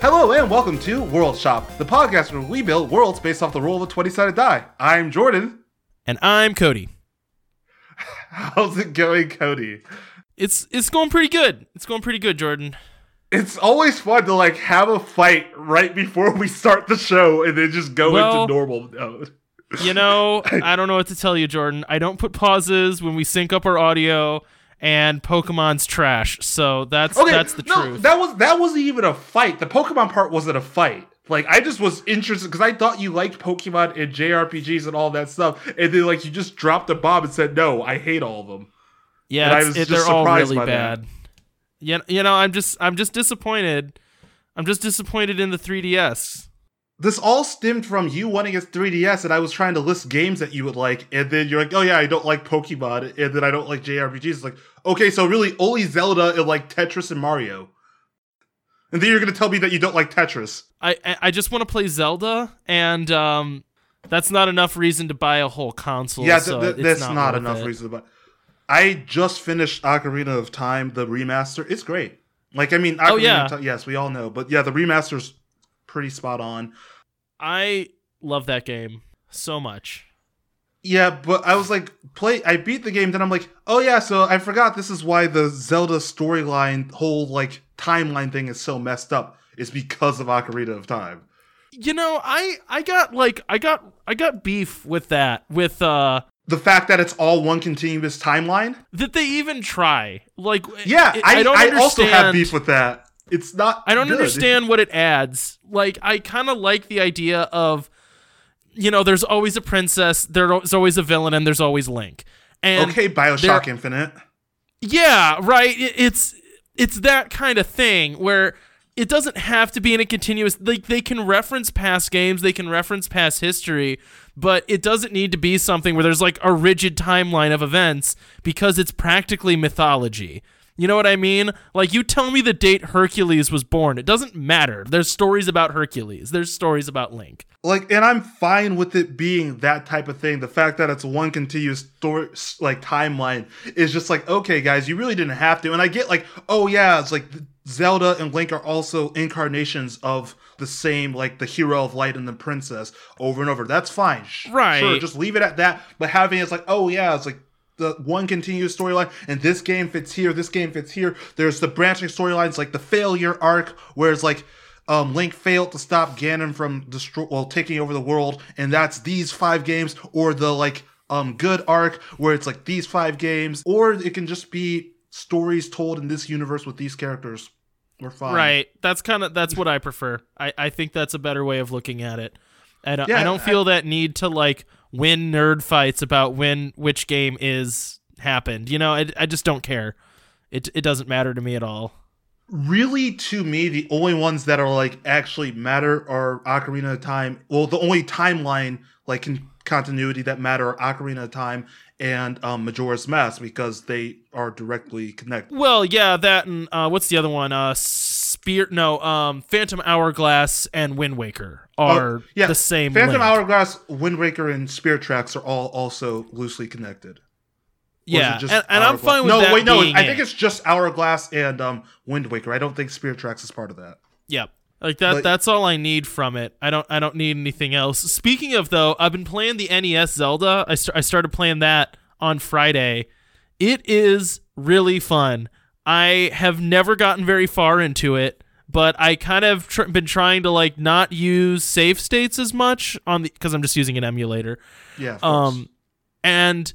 Hello and welcome to World Shop, the podcast where we build worlds based off the roll of a 20 sided die. I'm Jordan. And I'm Cody. How's it going, Cody? It's it's going pretty good. It's going pretty good, Jordan. It's always fun to like have a fight right before we start the show and then just go Well- into normal mode. You know, I don't know what to tell you, Jordan. I don't put pauses when we sync up our audio, and Pokemon's trash. So that's that's the no, truth. That was that wasn't even a fight. The Pokemon part wasn't a fight. Like I just was interested because I thought you liked Pokemon and JRPGs and all that stuff, and then like you just dropped a bomb and said, "No, I hate all of them." yeah, I was it- they're all really that. bad. Yeah, you know, I'm just I'm just disappointed. I'm just disappointed in the 3DS. This all stemmed from you wanting a 3DS, and I was trying to list games that you would like, and then you're like, "Oh yeah, I don't like Pokemon," and then I don't like JRPGs. It's like, okay, so really only Zelda and like Tetris and Mario. And then you're gonna tell me that you don't like Tetris. I I- just want to play Zelda, and um, that's not enough reason to buy a whole console. yeah, th- so th- that's not, not, enough it. reason. buy. I just finished Ocarina of Time, the remaster. It's great. Like, I mean, Ocarina Oh, yeah. of Time, yes, we all know, but yeah, the remaster's pretty spot on. I love that game so much. Yeah, but I was like, play. I beat the game, then I'm like, oh yeah, so I forgot this is why the Zelda storyline, whole like timeline thing is so messed up. Is because of Ocarina of Time. You know, I I got like I got I got beef with that with uh The fact that it's all one continuous timeline. that they even try. Like Yeah, it- I, don't I also have beef with that. It's not. I don't good. understand what it adds. Like I kind of like the idea of you know, there's always a princess, there's always a villain and there's always Link. And okay, Bioshock Infinite. Yeah, right. It, it's it's that kind of thing where it doesn't have to be in a continuous like they can reference past games, they can reference past history, but it doesn't need to be something where there's like a rigid timeline of events because it's practically mythology. You know what I mean? Like you tell me the date Hercules was born, it doesn't matter. There's stories about Hercules. There's stories about Link. like and i'm fine with it being that type of thing the fact that it's one continuous story like timeline is just like okay guys you really didn't have to and i get like oh yeah it's like zelda and link are also incarnations of the same like the hero of light and the princess over and over that's fine Right. sure just leave it at that but having it's like oh yeah it's like the one continuous storyline and this game fits here this game fits here there's the branching storylines like the failure arc where it's like um, Link failed to stop Ganon from destroy well taking over the world, and that's these five games, or the like um good arc where it's like these five games, or it can just be stories told in this universe with these characters. We're fine. Right. That's kind of that's what I prefer. I I think that's a better way of looking at it. I don't, Yeah, I don't feel that need to like win nerd fights about when which game is happened. You know, I, I just don't care. It it doesn't matter to me at all. Really, to me, the only ones that are like actually matter are Ocarina of Time. Well, the only timeline like con- continuity that matter are Ocarina of Time and um, Majora's Mask because they are directly connected. Well, yeah, that and uh, what's the other one? Uh, Spear. No, um, Phantom Hourglass and Wind Waker are Oh, yeah, the same. Phantom link. Hourglass, Wind Waker, and Spirit Tracks are all also loosely connected. Yeah, and, and I'm fine with no, that. wait, no. I it. think it's just Hourglass and um, Wind Waker. I don't think Spirit Tracks is part of that. Yep. Like that But- that's all I need from it. I don't I don't need anything else. Speaking of though, I've been playing the NES Zelda. I st- I started playing that on Friday. It is really fun. I have never gotten very far into it, but I kind of tr- been trying to like not use save states as much on the cuz I'm just using an emulator. Yeah. of course. Um and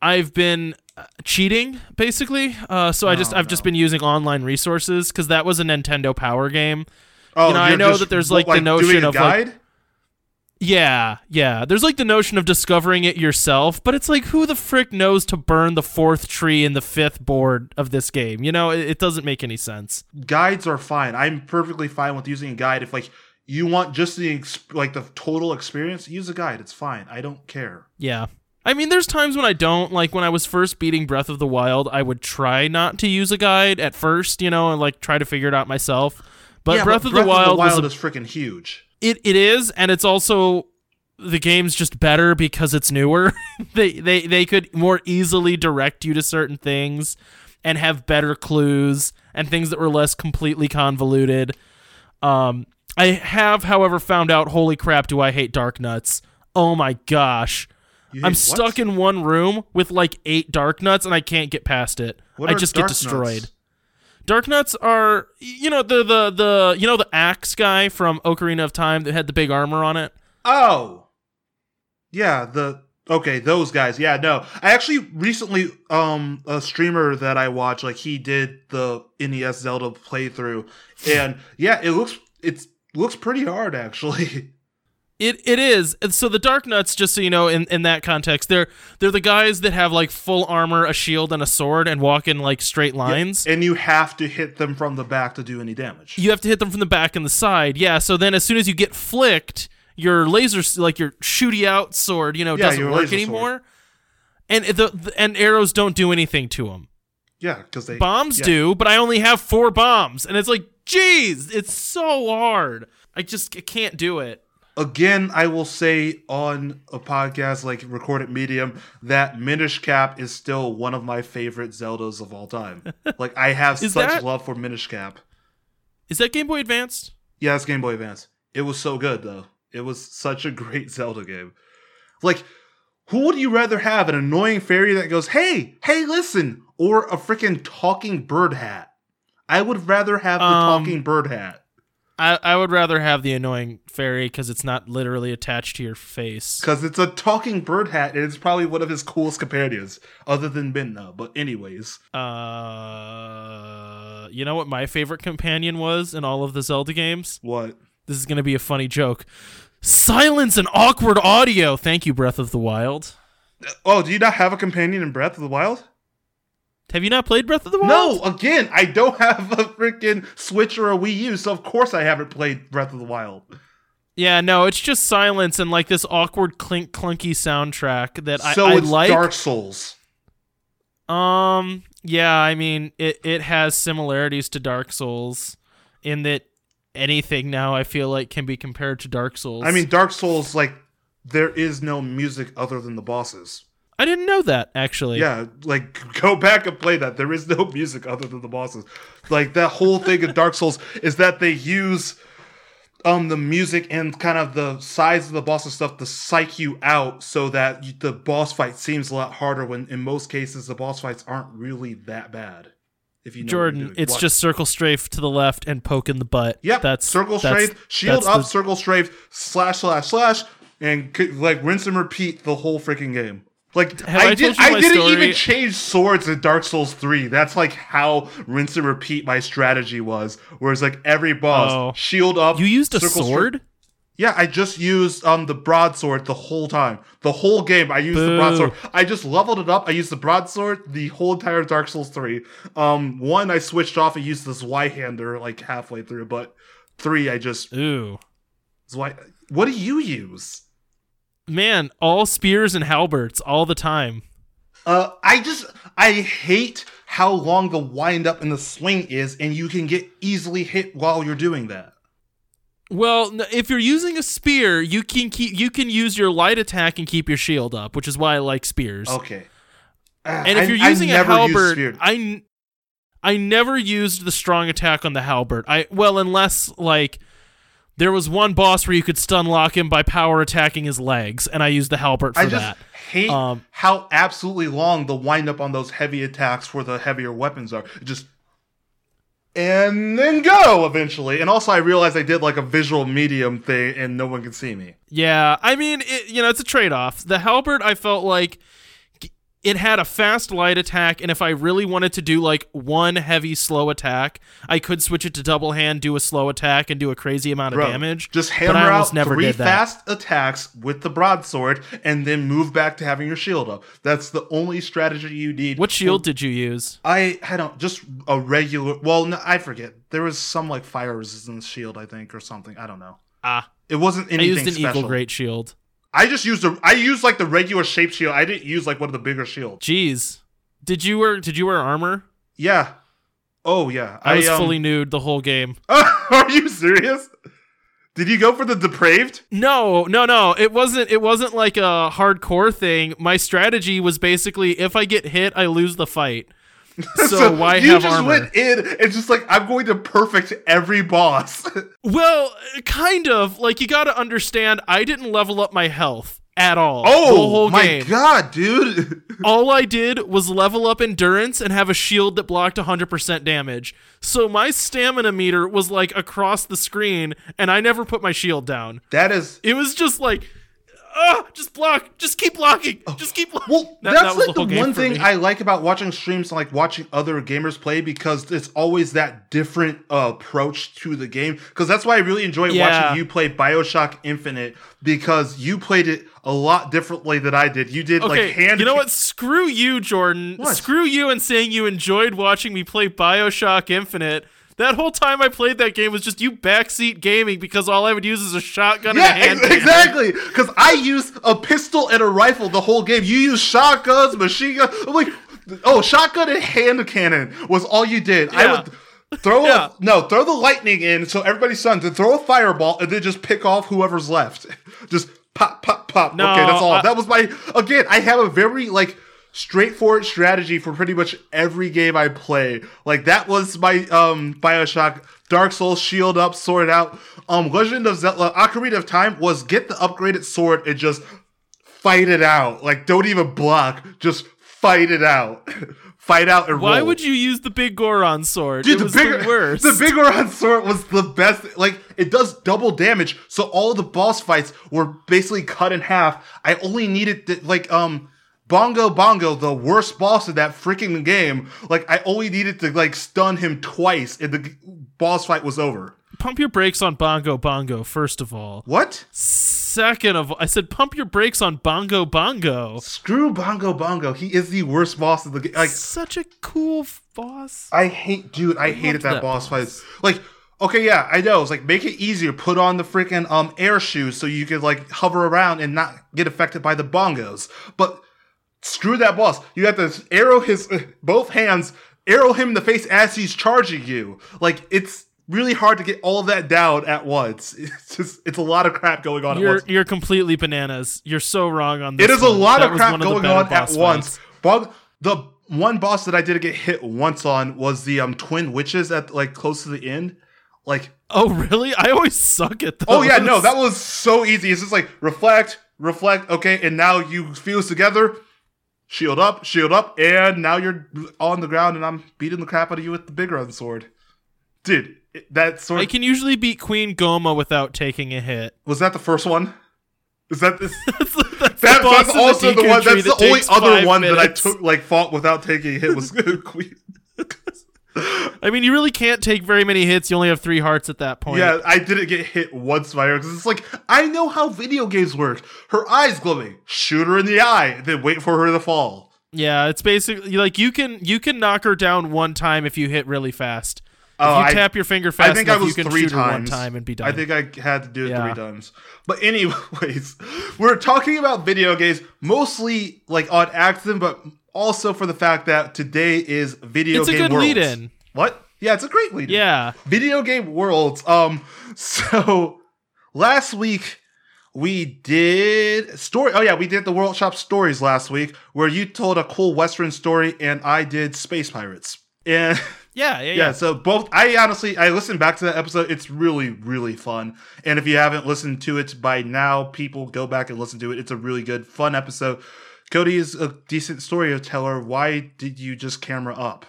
I've been uh, cheating basically. Uh so I just Oh, I've just been using online resources cuz that was a Nintendo Power game. oh, you know, I know just, that there's, what, like, the notion doing a of, like- guide. Yeah, yeah. There's like the notion of discovering it yourself, but it's like who the frick knows to burn the fourth tree in the fifth board of this game? You know, it, it doesn't make any sense. guides are fine. I'm perfectly fine with using a guide. If like you want just the like the total experience, use a guide. It's fine. I don't care. Yeah. I mean, there's times when I don't. Like when I was first beating Breath of the Wild, I would try not to use a guide at first, you know, and like try to figure it out myself. But Yeah, Breath, of, the Wild was a is freaking huge. It it is, and it's also the game's just better because it's newer. they they they could more easily direct you to certain things and have better clues and things that were less completely convoluted. Um, I have, however, found out. Holy crap! Do I hate Dark Nuts? Oh my gosh! I'm hate stuck in one room with like eight Dark Nuts, and I can't get past it. What I just get destroyed. Nuts? Dark Nuts are, you know, the the the you know the axe guy from Ocarina of Time that had the big armor on it. Oh, yeah. The okay, those guys. Yeah, no. I actually recently, um, a streamer that I watch, like he did the NES Zelda playthrough, and yeah, it looks it looks pretty hard actually. It it is. And so the Dark Nuts, just so you know, in, in that context, they're they're the guys that have like full armor, a shield, and a sword, and walk in like straight lines. and you have to hit them from the back to do any damage. you have to hit them from the back and the side. Yeah. So then, as soon as you get flicked, your laser, like your shooty out sword, you know, Yeah, doesn't work anymore. And the, the and arrows don't do anything to them. Yeah, because they Bombs yeah. do, but I only have four bombs, and it's like, geez, it's so hard. I just I can't do it. Again, I will say on a podcast like recorded medium that Minish Cap is still one of my favorite Zeldas of all time. like I have such that- love for Minish Cap. Is that Game Boy Advance? Yeah, it's Game Boy Advance. It was so good though. It was such a great Zelda game. Like, who would you rather have? An annoying fairy that goes, "Hey, hey, listen," or a freaking talking bird hat? I would rather have the Um, talking bird hat I, I would rather have the annoying fairy because it's not literally attached to your face. because it's a talking bird hat, and it's probably one of his coolest companions, other than Midna. But anyways, Uh, you know what my favorite companion was in all of the Zelda games? what? This is gonna be a funny joke. Silence and awkward audio. Thank you, Breath of the Wild. Oh, do you not have a companion in Breath of the Wild? Have you not played Breath of the Wild? No, again, I don't have a freaking Switch or a Wii U, so of course I haven't played Breath of the Wild. Yeah, no, it's just silence and like this awkward clink clunky soundtrack that so I, I it's like. Dark Souls. Um, yeah, I mean it it has similarities to Dark Souls in that anything now I feel like can be compared to Dark Souls. I mean, Dark Souls, like, there is no music other than the bosses. I didn't know that actually. Yeah, like, go back and play that. There is no music other than the bosses. Like, that whole thing in Dark Souls is that they use um the music and kind of the size of the boss and stuff to psych you out so that you, the boss fight seems a lot harder when in most cases the boss fights aren't really that bad. If you know Jordan, it's just circle strafe to the left and poke in the butt. Yep. that's circle that's- strafe, shield that's up, the- circle strafe, slash slash slash, and like rinse and repeat the whole freaking game. Like Have I, I did, I didn't story? even change swords in Dark Souls three. That's like how rinse and repeat my strategy was. Whereas like every boss, Oh. shield up. you used a circle stra- sword. yeah, I just used um the broadsword the whole time. The whole game I used the broadsword. I just leveled it up. I used the broadsword the whole entire Dark Souls 3. Um one I switched off and used this Zweihander like halfway through, but 3 I just Ooh, why what do you use? Man, all spears and halberds all the time. Uh I just I hate how long the wind up and the swing is and you can get easily hit while you're doing that. Well, if you're using a spear, you can keep you can use your light attack and keep your shield up, which is why I like spears. Okay. Uh, and if you're I using a halberd. I I never used the strong attack on the halberd. I well, unless like there was one boss where you could stun lock him by power attacking his legs, and I used the halberd for I just that. hate Um, how absolutely long the wind up on those heavy attacks for the heavier weapons are. Just and then go eventually. And also, I realized I did like a visual medium thing, and no one can see me. Yeah, I mean, it, you know, it's a trade off. The halberd, I felt like it had a fast light attack, and if I really wanted to do like one heavy slow attack, I could switch it to double hand, do a slow attack, and do a crazy amount of Bro, damage. Just but hammer I out never three fast attacks with the broadsword, and then move back to having your shield up. That's the only strategy you need. What shield did you use? I I don't just a regular. Well, no, I forget. There was some like fire resistance shield, I think, or something. I don't know. Ah, It wasn't anything. I used an special. eagle great shield. I just used a. I used like the regular shape shield. I didn't use like one of the bigger shields. Jeez, did you wear did you wear armor? Yeah. Oh yeah. I was um, fully nude the whole game. Are you serious? Did you go for the Deprived? No, no, no. It wasn't. It wasn't like a hardcore thing. My strategy was basically if I get hit, I lose the fight. So, why you have just armor? went in and just like I'm going to perfect every boss. Well, kind of. Like you got to understand, I didn't level up my health at all. the oh my game. god, dude! all I did was level up endurance and have a shield that blocked 100% damage. So my stamina meter was like across the screen, and I never put my shield down. That is It was just like, ah, just block, just keep blocking, just keep blocking. Well, That- that's that like the the one thing. I like about watching streams, like watching other gamers play, because it's always that different uh, approach to the game. Because that's why I really enjoy Yeah. watching you play Bioshock Infinite, because you played it a lot differently than I did. You did Okay, like hand. you know what? Screw you, Jordan. What? Screw you and saying you enjoyed watching me play Bioshock Infinite. That whole time I played that game was just you backseat gaming because all I would use is a shotgun Yeah, and a hand ex- exactly. Because I use a pistol and a rifle the whole game. You use shotguns, machine guns. I'm like, oh, shotgun and hand cannon was all you did. I would throw Yeah. a, no, throw the lightning in so everybody's stunned. Then throw a fireball and then just pick off whoever's left. Just pop, pop, pop. No, okay, that's all. I- that was my again. I have a very like straightforward strategy for pretty much every game I play. Like that was my um Bioshock Dark Souls shield up, sword out. Um Legend of Zelda Ocarina of Time was get the upgraded sword and just fight it out. Like don't even block, just fight it out. fight out and Why roll. would you use the big Goron sword? Dude, it the was bigger, the worst. the big Goron sword was the best. Like, it does double damage, so all the boss fights were basically cut in half. I only needed like, um, Bongo Bongo, the worst boss of that freaking game. Like, I only needed to like stun him twice, and the boss fight was over. Pump your brakes on Bongo Bongo, first of all. What? Second of all, I said pump your brakes on Bongo Bongo. Screw Bongo Bongo. He is the worst boss of the game. Like, Such a cool boss. I hate, dude. I, hated that, that boss, boss. fight. Like, okay, yeah, I know. It's like make it easier. Put on the freaking um air shoes so you could like hover around and not get affected by the bongos. But screw that boss. You have to arrow his both hands, arrow him in the face as he's charging you. Like it's really hard to get all of that down at once. It's just it's a lot of crap going on You're once. you're completely bananas. You're so wrong on this. It is a lot That of crap one of going on at boss once. fights. But the one boss that I did get hit once on was the um twin witches at like close to the end. Like, Oh really? I always suck at those. oh yeah, no, that was so easy. It's just like reflect, reflect, okay, and now you fuse together, shield up, shield up, and now you're on the ground, and I'm beating the crap out of you with the big Goron sword. Dude, that sword I can usually beat Queen Gohma without taking a hit. was that the first one? Is that this? that's the That, boss that's also the Deku one. That's that the only other one that I took like fought without taking a hit was Queen. I mean, you really can't take very many hits. You only have three hearts at that point. Yeah, I didn't get hit once by her because it's like I know how video games work. Her eyes glowing, shoot her in the eye, then wait for her to fall. Yeah, it's basically like you can you can knock her down one time if you hit really fast. If Oh, you I- tap your finger fast I think enough, I was you can three shoot her one time and be done. I think I had to do it Yeah. three times. But anyways, we're talking about video games mostly like on accident, but also for the fact that today is video it's a game good worlds. lead-in. What? Yeah, it's a great lead. In. Yeah, video game worlds. Um, so last week we did story. Oh yeah, we did the World Shop stories last week, where you told a cool Western story, and I did space pirates. And yeah, yeah, yeah. yeah, so both. I honestly, I listened back to that episode. It's really, really fun. And if you haven't listened to it by now, people go back and listen to it. It's a really good, fun episode. Cody is a decent storyteller. Why did you just camera up?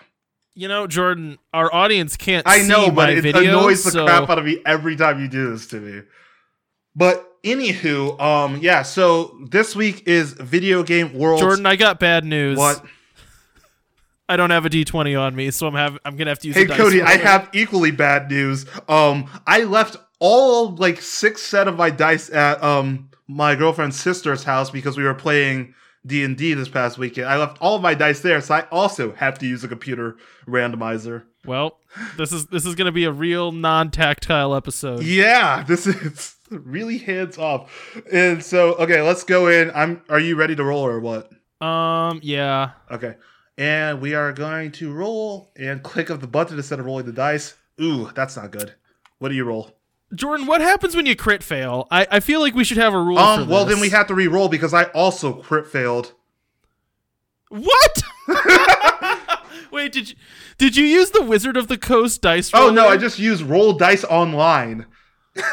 You know, Jordan, our audience can't. I know, but my it videos, annoys the so crap out of me every time you do this to me. But anywho, um, yeah. So this week is video game world. Jordan, I got bad news. what? I don't have a D twenty on me, so I'm have I'm gonna have to use. Hey Cody, I have equally bad news. Um, I left all like six set of my dice at um my girlfriend's sister's house because we were playing D and D this past weekend. I left all of my dice there, so I also have to use a computer randomizer. Well, this is this is gonna be a real non-tactile episode. Yeah, this is really hands off. And so, okay, let's go in. I'm. Are you ready to roll or what? Um, yeah. Okay, and we are going to roll and click of the button instead of rolling the dice. Ooh, that's not good. What do you roll? Jordan, what happens when you crit fail? I, I feel like we should have a rule. for Um. Well, then we have to re-roll because I also crit failed. What? Wait, did you did you use the Wizard of the Coast dice? Oh no? I just use roll dice online.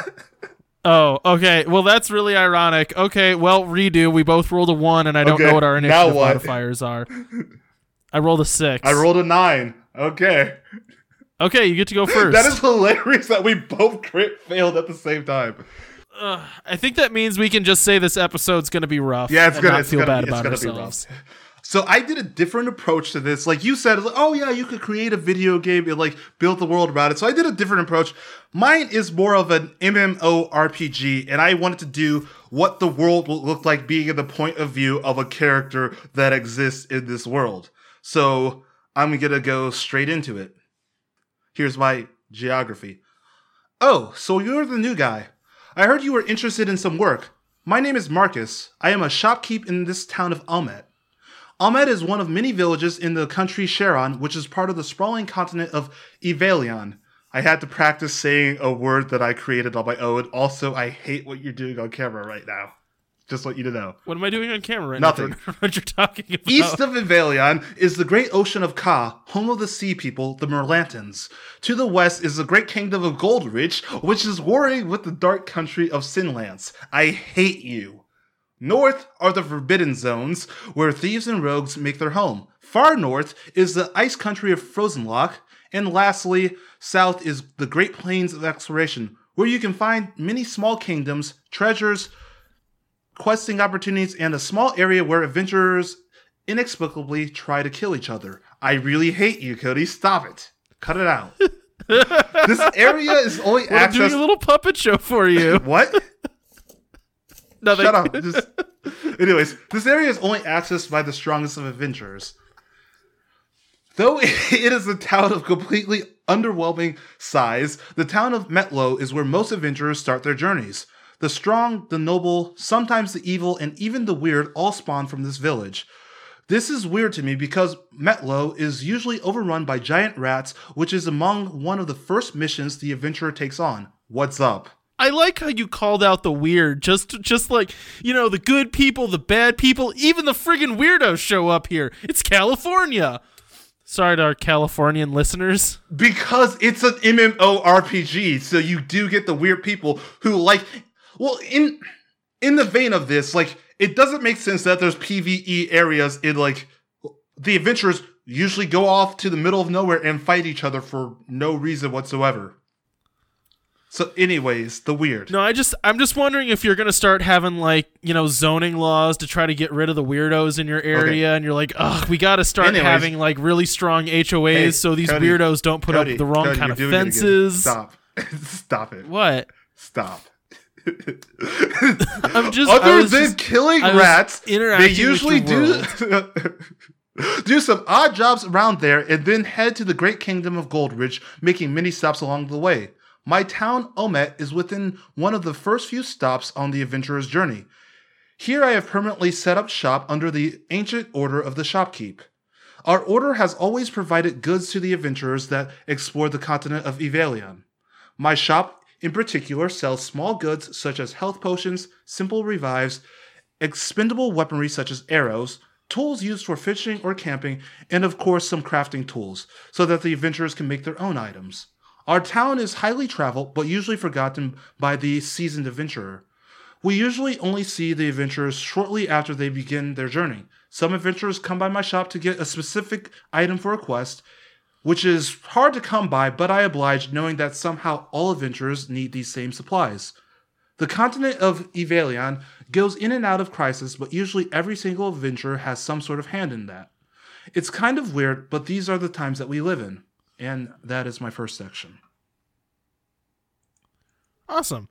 Oh, okay. Well, that's really ironic. Okay, well, redo. We both rolled a one, and I don't Okay, know what our initiative what? modifiers are. I rolled a six. I rolled a nine. Okay. Okay, you get to go first. That is hilarious that we both crit failed at the same time. Ugh, I think that means we can just say this episode's going to be rough. Yeah, it's not it's feel gonna, bad it's about ourselves. be rough. So I did a different approach to this. Like you said, like, oh yeah, you could create a video game and like build the world around it. So I did a different approach. Mine is more of an MMO RPG, and I wanted to do what the world will look like being in the point of view of a character that exists in this world. So I'm gonna go straight into it. Here's my geography. Oh, so you're the new guy. I heard you were interested in some work. My name is Marcus. I am a shopkeep in this town of Almet. Almet is one of many villages in the country Sharon, which is part of the sprawling continent of Evalion. I had to practice saying a word that I created on my own. Also, I hate what you're doing on camera right now. Just want you to know. What am I doing on camera right Nothing. now? What you're talking about? East of Evalion is the great ocean of Ka, home of the sea people, the Merlantans. To the west is the great kingdom of Goldridge, which is warring with the dark country of Sinlance. I hate you. North are the Forbidden Zones, where thieves and rogues make their home. Far north is the ice country of Frozenlock. And lastly, south is the Great Plains of Exploration, where you can find many small kingdoms, treasures, questing opportunities, and a small area where adventurers inexplicably try to kill each other. I really hate you, Cody. Stop it. Cut it out. this area is only Well, I'm doing a little puppet show for you. What? Nothing. Shut up. Just... Anyways, this area is only accessed by the strongest of adventurers. Though it is a town of completely underwhelming size, the town of Metlo is where most adventurers start their journeys. The strong, the noble, sometimes the evil, and even the weird all spawn from this village. This is weird to me because Metlo is usually overrun by giant rats, which is among one of the first missions the adventurer takes on. What's up? I like how you called out the weird. Just, just like you know, the good people, the bad people, even the friggin' weirdos show up here. It's California. Sorry to our Californian listeners. because it's an MMORPG, so you do get the weird people who like well in in the vein of this, like it doesn't make sense that there's PvE areas in like the adventurers usually go off to the middle of nowhere and fight each other for no reason whatsoever. So anyways, the weird. No, I just I'm just wondering if you're gonna start having like you know zoning laws to try to get rid of the weirdos in your area, and you're like, ugh, we got to start Anyways. having like really strong HOAs Hey, so these Cody, weirdos don't put Cody, up the wrong Cody, kind of you're doing it again. fences. Stop. Stop it. What? Stop. I'm just Other than just- killing rats, they usually do do some odd jobs around there and then head to the great kingdom of Goldridge, making many stops along the way. My town, Almet, is within one of the first few stops on the adventurer's journey. Here I have permanently set up shop under the ancient order of the shopkeep. Our order has always provided goods to the adventurers that explore the continent of Evalion. My shop, in particular, sells small goods such as health potions, simple revives, expendable weaponry such as arrows, tools used for fishing or camping, and of course some crafting tools, so that the adventurers can make their own items. Our town is highly traveled, but usually forgotten by the seasoned adventurer. We usually only see the adventurers shortly after they begin their journey. Some adventurers come by my shop to get a specific item for a quest, which is hard to come by, but I oblige knowing that somehow all adventurers need these same supplies. The continent of Evalion goes in and out of crisis, but usually every single adventurer has some sort of hand in that. It's kind of weird, but these are the times that we live in. And that is my first section. Awesome.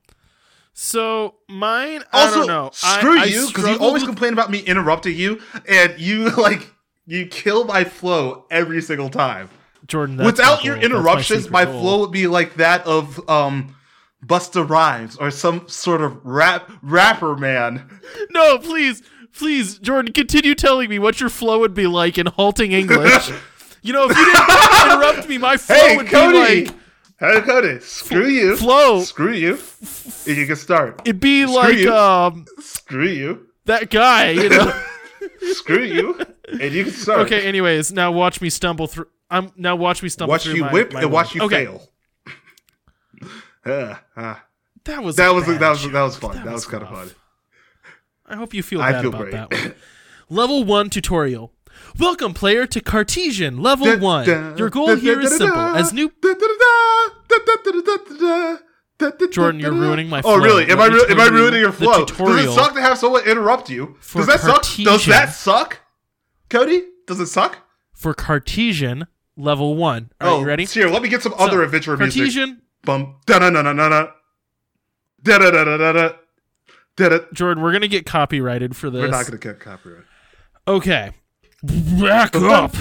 So mine, Also, I don't know. Screw I you, because you always with- complain about me interrupting you, and you like you kill my flow every single time. Jordan. That's Without your. Interruptions, my, goal. flow would be like that of um Busta Rhymes or some sort of rap rapper man. No, please, please, Jordan, continue telling me what your flow would be like in halting English. you know, if you didn't interrupt me, my flow Hey, would Cody! be like hey, Cody! Screw you! flow. Screw you! And you can start. It'd be Screw like you. um Screw you! that guy, you know. Screw you! And you can start. okay, anyways, now watch me stumble through. I'm now watch me stumble. Watch you my, whip my and watch you okay. fail. uh, uh, that was that was that was joke. that was fun. That, that was, was kind of fun. I hope you feel I bad feel about great. that one. Level one tutorial. Welcome, player, to Cartesian Level da, One. Da, your goal da, here is simple. As new Jordan, you're ruining my. Flow. Oh, really? Am Let I am I ruining your flow? Does it suck to have someone interrupt you? Does that Cartesian. suck? Does that suck, Cody? Does it suck? For Cartesian Level 1. Are oh, you ready? Here, let me get some other adventure music. Cartesian Bum. Da da da da da da. Da da da da da. Da da. Jordan, we're going to get copyrighted for this. We're not gonna get copyright. Okay. Back up.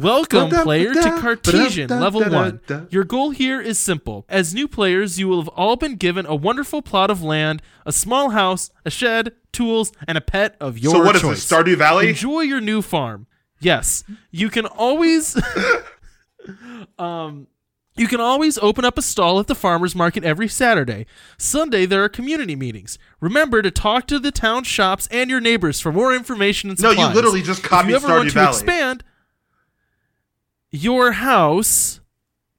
Welcome, player, to Cartesian Level 1. Your goal here is simple. As new players, you will have all been given a wonderful plot of land, a small house, a shed, tools, and a pet of your So what is choice. this? Stardew Valley? Enjoy your new farm. Yes, you can always um you can always open up a stall at the farmers market every Saturday. Sunday there are community meetings. Remember to talk to the town shops and your neighbors for more information and No, supplies. you literally just if copied you ever want to Valley. expand your house,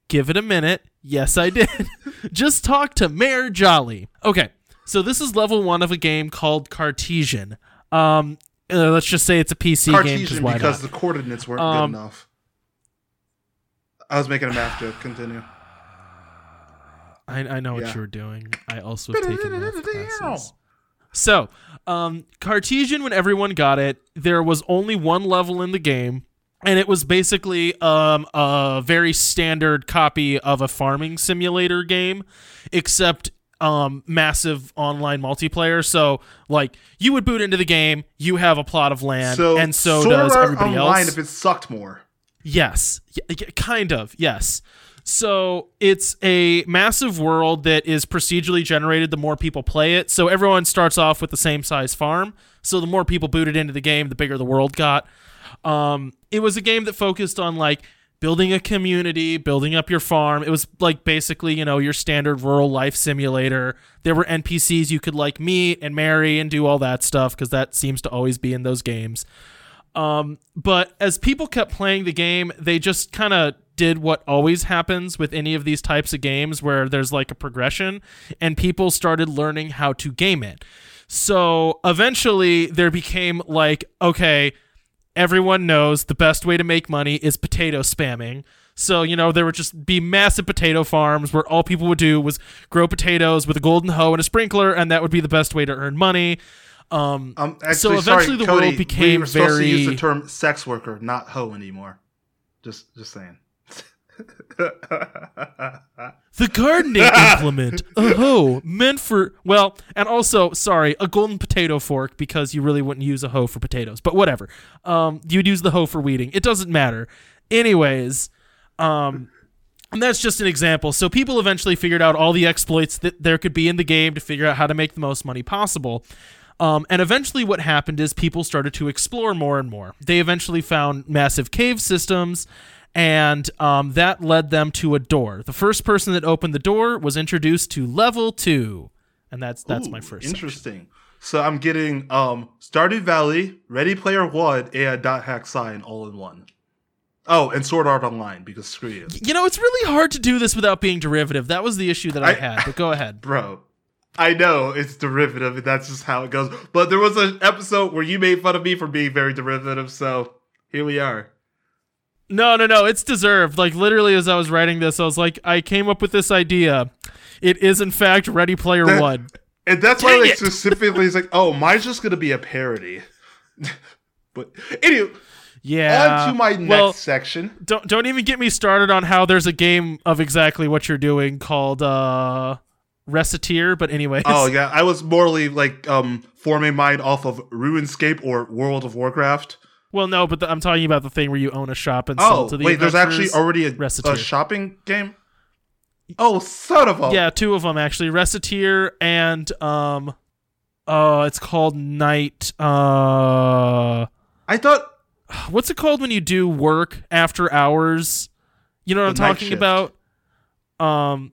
give it a minute. Yes, I did. just talk to Mayor Jolly. Okay, so this is level one of a game called Cartesian. Um, uh, let's just say it's a PC game Cartesian why because not? the coordinates weren't Um, good enough. I was making a math joke. Continue. I, I know what you were doing. I also have taken math classes. So, um, Cartesian, when everyone got it, there was only one level in the game, and it was basically um, a very standard copy of a farming simulator game, except um, massive online multiplayer. So, like, you would boot into the game, you have a plot of land, So and so does everybody Online else. if it sucked more. Yes, kind of. Yes. So it's a massive world that is procedurally generated the more people play it. So everyone starts off with the same size farm. So the more people booted into the game, the bigger the world got. Um, it was a game that focused on like building a community, building up your farm. It was like basically, you know, your standard rural life simulator. There were NPCs you could like meet and marry and do all that stuff because that seems to always be in those games. Um, but as people kept playing the game, they just kind of did what always happens with any of these types of games where there's like a progression and people started learning how to game it. So eventually there became like, okay, everyone knows the best way to make money is potato spamming. So, you know, there would just be massive potato farms where all people would do was grow potatoes with a golden hoe and a sprinkler, and that would be the best way to earn money. Um, Um, actually, So eventually sorry, the Cody, world became we were supposed to use the term sex worker, not hoe anymore. Just, just saying. The gardening implement. Oh, meant for well, and also, sorry, a golden potato fork because you really wouldn't use a hoe for potatoes, but whatever. Um, you'd use the hoe for weeding. It doesn't matter. Anyways, um, and that's just an example. So people eventually figured out all the exploits that there could be in the game to figure out how to make the most money possible. Um, and eventually, what happened is people started to explore more and more. They eventually found massive cave systems, and um, that led them to a door. The first person that opened the door was introduced to level two, and that's that's my Ooh, first. section. Interesting. So I'm getting um Stardew Valley, Ready Player One, and Dot Hack Sign all in one. Oh, and Sword Art Online because screw you, You know, it's really hard to do this without being derivative. That was the issue that I, I- had. But go ahead. bro. I know it's derivative, and that's just how it goes. But there was an episode where you made fun of me for being very derivative, so here we are. No, no, no. It's deserved. Like literally, as I was writing this, I was like, I came up with this idea. It is in fact Ready Player That- One. And that's why Dang like it. specifically it's like, oh, mine's just gonna be a parody. but anyway, Yeah. on to my next well, section. don't don't even get me started on how there's a game of exactly what you're doing called uh Recettear. But anyways. Oh yeah, I was morally like um forming mine off of RuneScape or World of Warcraft. Well, no, but the, I'm talking about the thing where you own a shop and sell Oh to the wait, there's actually already a, a shopping game. Oh, son of a Yeah, two of them actually. Recettear and um, uh, it's called Night. Uh, I thought what's it called when you do work after hours? You know what I'm talking shift. about? Um,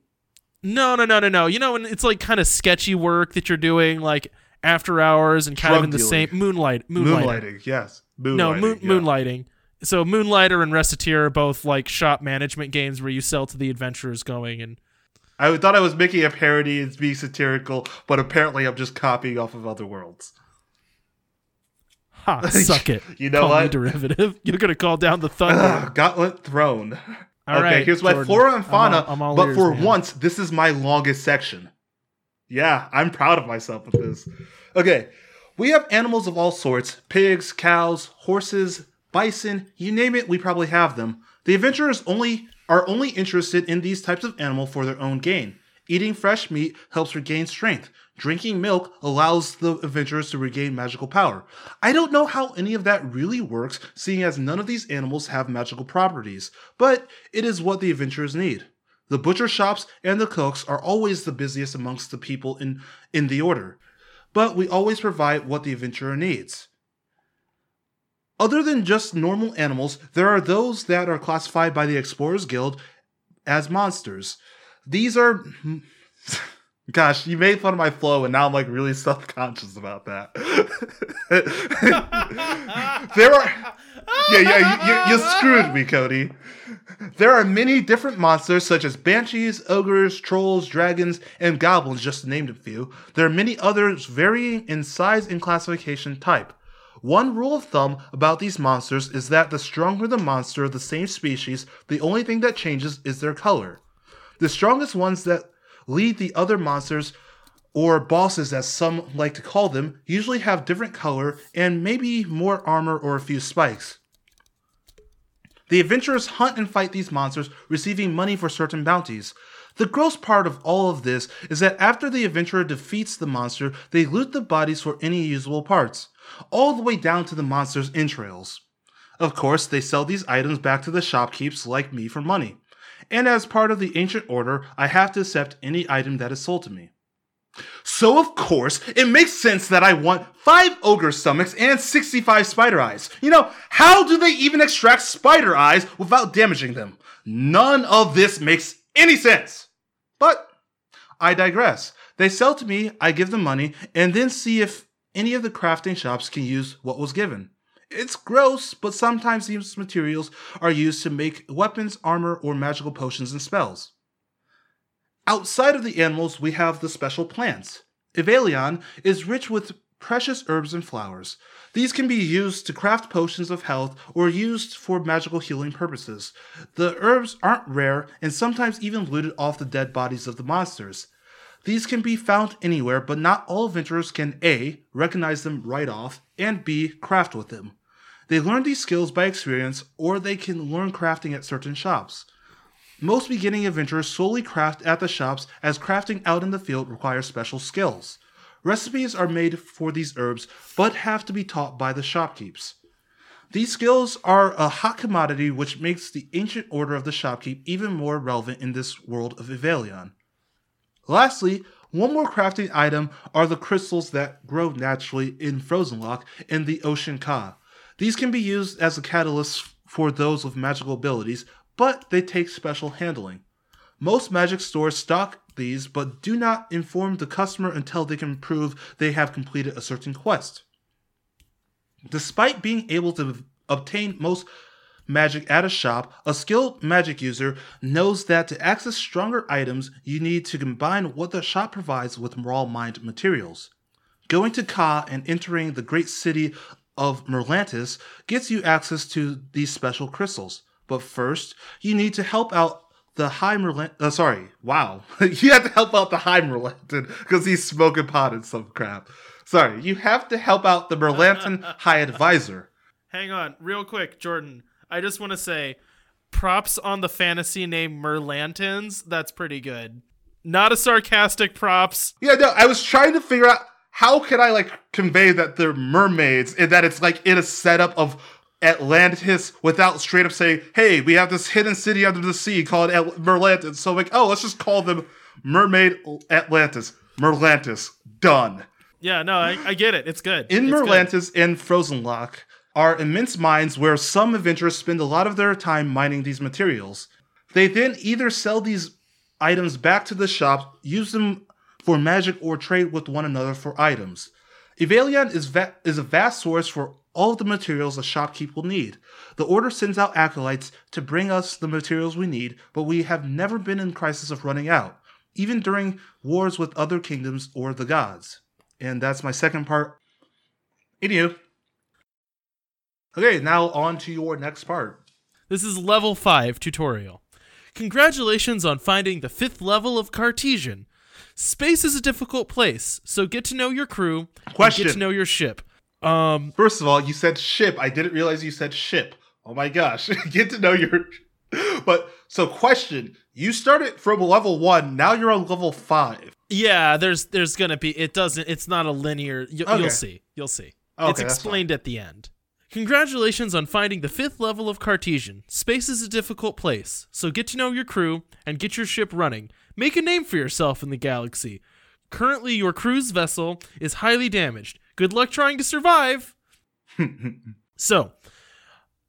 no, no, no, no, no. You know when it's like kind of sketchy work that you're doing, like after hours and kind of in the dealing. same moonlight, moonlighting. moonlighting. Yes, moonlighting. No, moon, yeah. moonlighting. so Moonlighter and Recettear are both like shop management games where you sell to the adventurers going and I thought I was making a parody and being satirical, but apparently I'm just copying off of other worlds. ha suck it. You know call what? derivative. You're gonna call down the thunder. Ugh, Gauntlet Thrown. All okay, right, here's my Jordan. flora and I'm fauna. all- I'm all but ears, for man. once, this is my longest section. Yeah, I'm proud of myself with this. Okay, we have animals of all sorts pigs, cows, horses, bison, you name it, we probably have them. The adventurers only are only interested in these types of animal for their own gain. Eating fresh meat helps regain strength. Drinking milk allows the adventurers to regain magical power. I don't know how any of that really works, seeing as none of these animals have magical properties, but it is what the adventurers need. The butcher shops and the cooks are always the busiest amongst the people in, in the order, but we always provide what the adventurer needs. Other than just normal animals, there are those that are classified by the Explorers Guild as monsters. These are. Hmm, Gosh, you made fun of my flow, and now I'm like really self conscious about that. there are. Yeah, yeah, you, you, you screwed me, Cody. There are many different monsters, such as banshees, ogres, trolls, dragons, and goblins, just to name a few. There are many others varying in size and classification type. One rule of thumb about these monsters is that the stronger the monster of the same species, the only thing that changes is their color. The strongest ones that lead the other monsters, or bosses as some like to call them, usually have different color and maybe more armor or a few spikes. The adventurers hunt and fight these monsters, receiving money for certain bounties. The gross part of all of this is that after the adventurer defeats the monster, they loot the bodies for any usable parts, all the way down to the monster's entrails. Of course, they sell these items back to the shopkeepers like me for money. And as part of the ancient order, I have to accept any item that is sold to me. So, of course, it makes sense that I want 5 ogre stomachs and 65 spider eyes. You know, how do they even extract spider eyes without damaging them? None of this makes any sense. But I digress. They sell to me, I give them money, and then see if any of the crafting shops can use what was given. It's gross, but sometimes these materials are used to make weapons, armor, or magical potions and spells. Outside of the animals, we have the special plants. Evalion is rich with precious herbs and flowers. These can be used to craft potions of health or used for magical healing purposes. The herbs aren't rare and sometimes even looted off the dead bodies of the monsters. These can be found anywhere, but not all adventurers can A. recognize them right off, and B. craft with them. They learn these skills by experience, or they can learn crafting at certain shops. Most beginning adventurers solely craft at the shops, as crafting out in the field requires special skills. Recipes are made for these herbs, but have to be taught by the shopkeepers. These skills are a hot commodity, which makes the ancient order of the shopkeep even more relevant in this world of Evalion. Lastly, one more crafting item are the crystals that grow naturally in Frozen Lock in the Ocean Ka. These can be used as a catalyst for those with magical abilities, but they take special handling. Most magic stores stock these, but do not inform the customer until they can prove they have completed a certain quest. Despite being able to obtain most magic at a shop, a skilled magic user knows that to access stronger items, you need to combine what the shop provides with raw mined materials. Going to Ka and entering the great city of Merlantis gets you access to these special crystals. But first, you need to help out the High Merlantin. Uh, sorry, wow. you have to help out the High Merlantin because he's smoking pot and some crap. Sorry, you have to help out the Merlantin High Advisor. Hang on, real quick, Jordan. I just want to say props on the fantasy name Merlantins. That's pretty good. Not a sarcastic props. Yeah, no, I was trying to figure out how can I like convey that they're mermaids and that it's like in a setup of Atlantis without straight up saying, "Hey, we have this hidden city under the sea called Merlantis." So like, oh, let's just call them Mermaid Atlantis, Merlantis. Done. Yeah, no, I, I get it. It's good. In It's good. Merlantis and Frozen Lock are immense mines where some adventurers spend a lot of their time mining these materials. They then either sell these items back to the shop, use them for magic, or trade with one another for items. Evalion is, va- is a vast source for all of the materials a shopkeep will need. The Order sends out acolytes to bring us the materials we need, but we have never been in crisis of running out, even during wars with other kingdoms or the gods. And that's my second part. Anywho. Okay, now on to your next part. This is level 5 tutorial. Congratulations on finding the fifth level of Cartesian. Space is a difficult place, so get to know your crew Question. get to know your ship. Um, First of all, you said ship. I didn't realize you said ship. Oh my gosh. Get to know your. But so, question: You started from level one. Now you're on level five. yeah, there's there's gonna be it doesn't it's not a linear. You, Okay. You'll see. You'll see. Okay, it's explained at the end. Congratulations on finding the fifth level of Cartesian. Space is a difficult place, so get to know your crew and get your ship running. Make a name for yourself in the galaxy. Currently, your cruise vessel is highly damaged. Good luck trying to survive. So,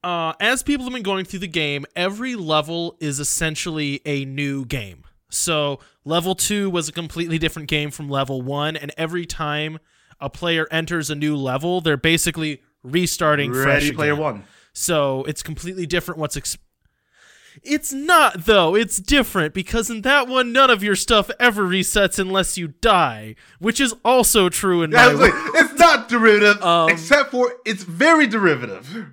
uh, as people have been going through the game, every level is essentially a new game. So, level two was a completely different game from level one, and every time a player enters a new level, they're basically restarting fresh. Ready Player again. One. So it's completely different. What's ex- it's not though. It's different because in that one, none of your stuff ever resets unless you die, which is also true in Yeah, my it's, like, it's not derivative, Um, except for it's very derivative.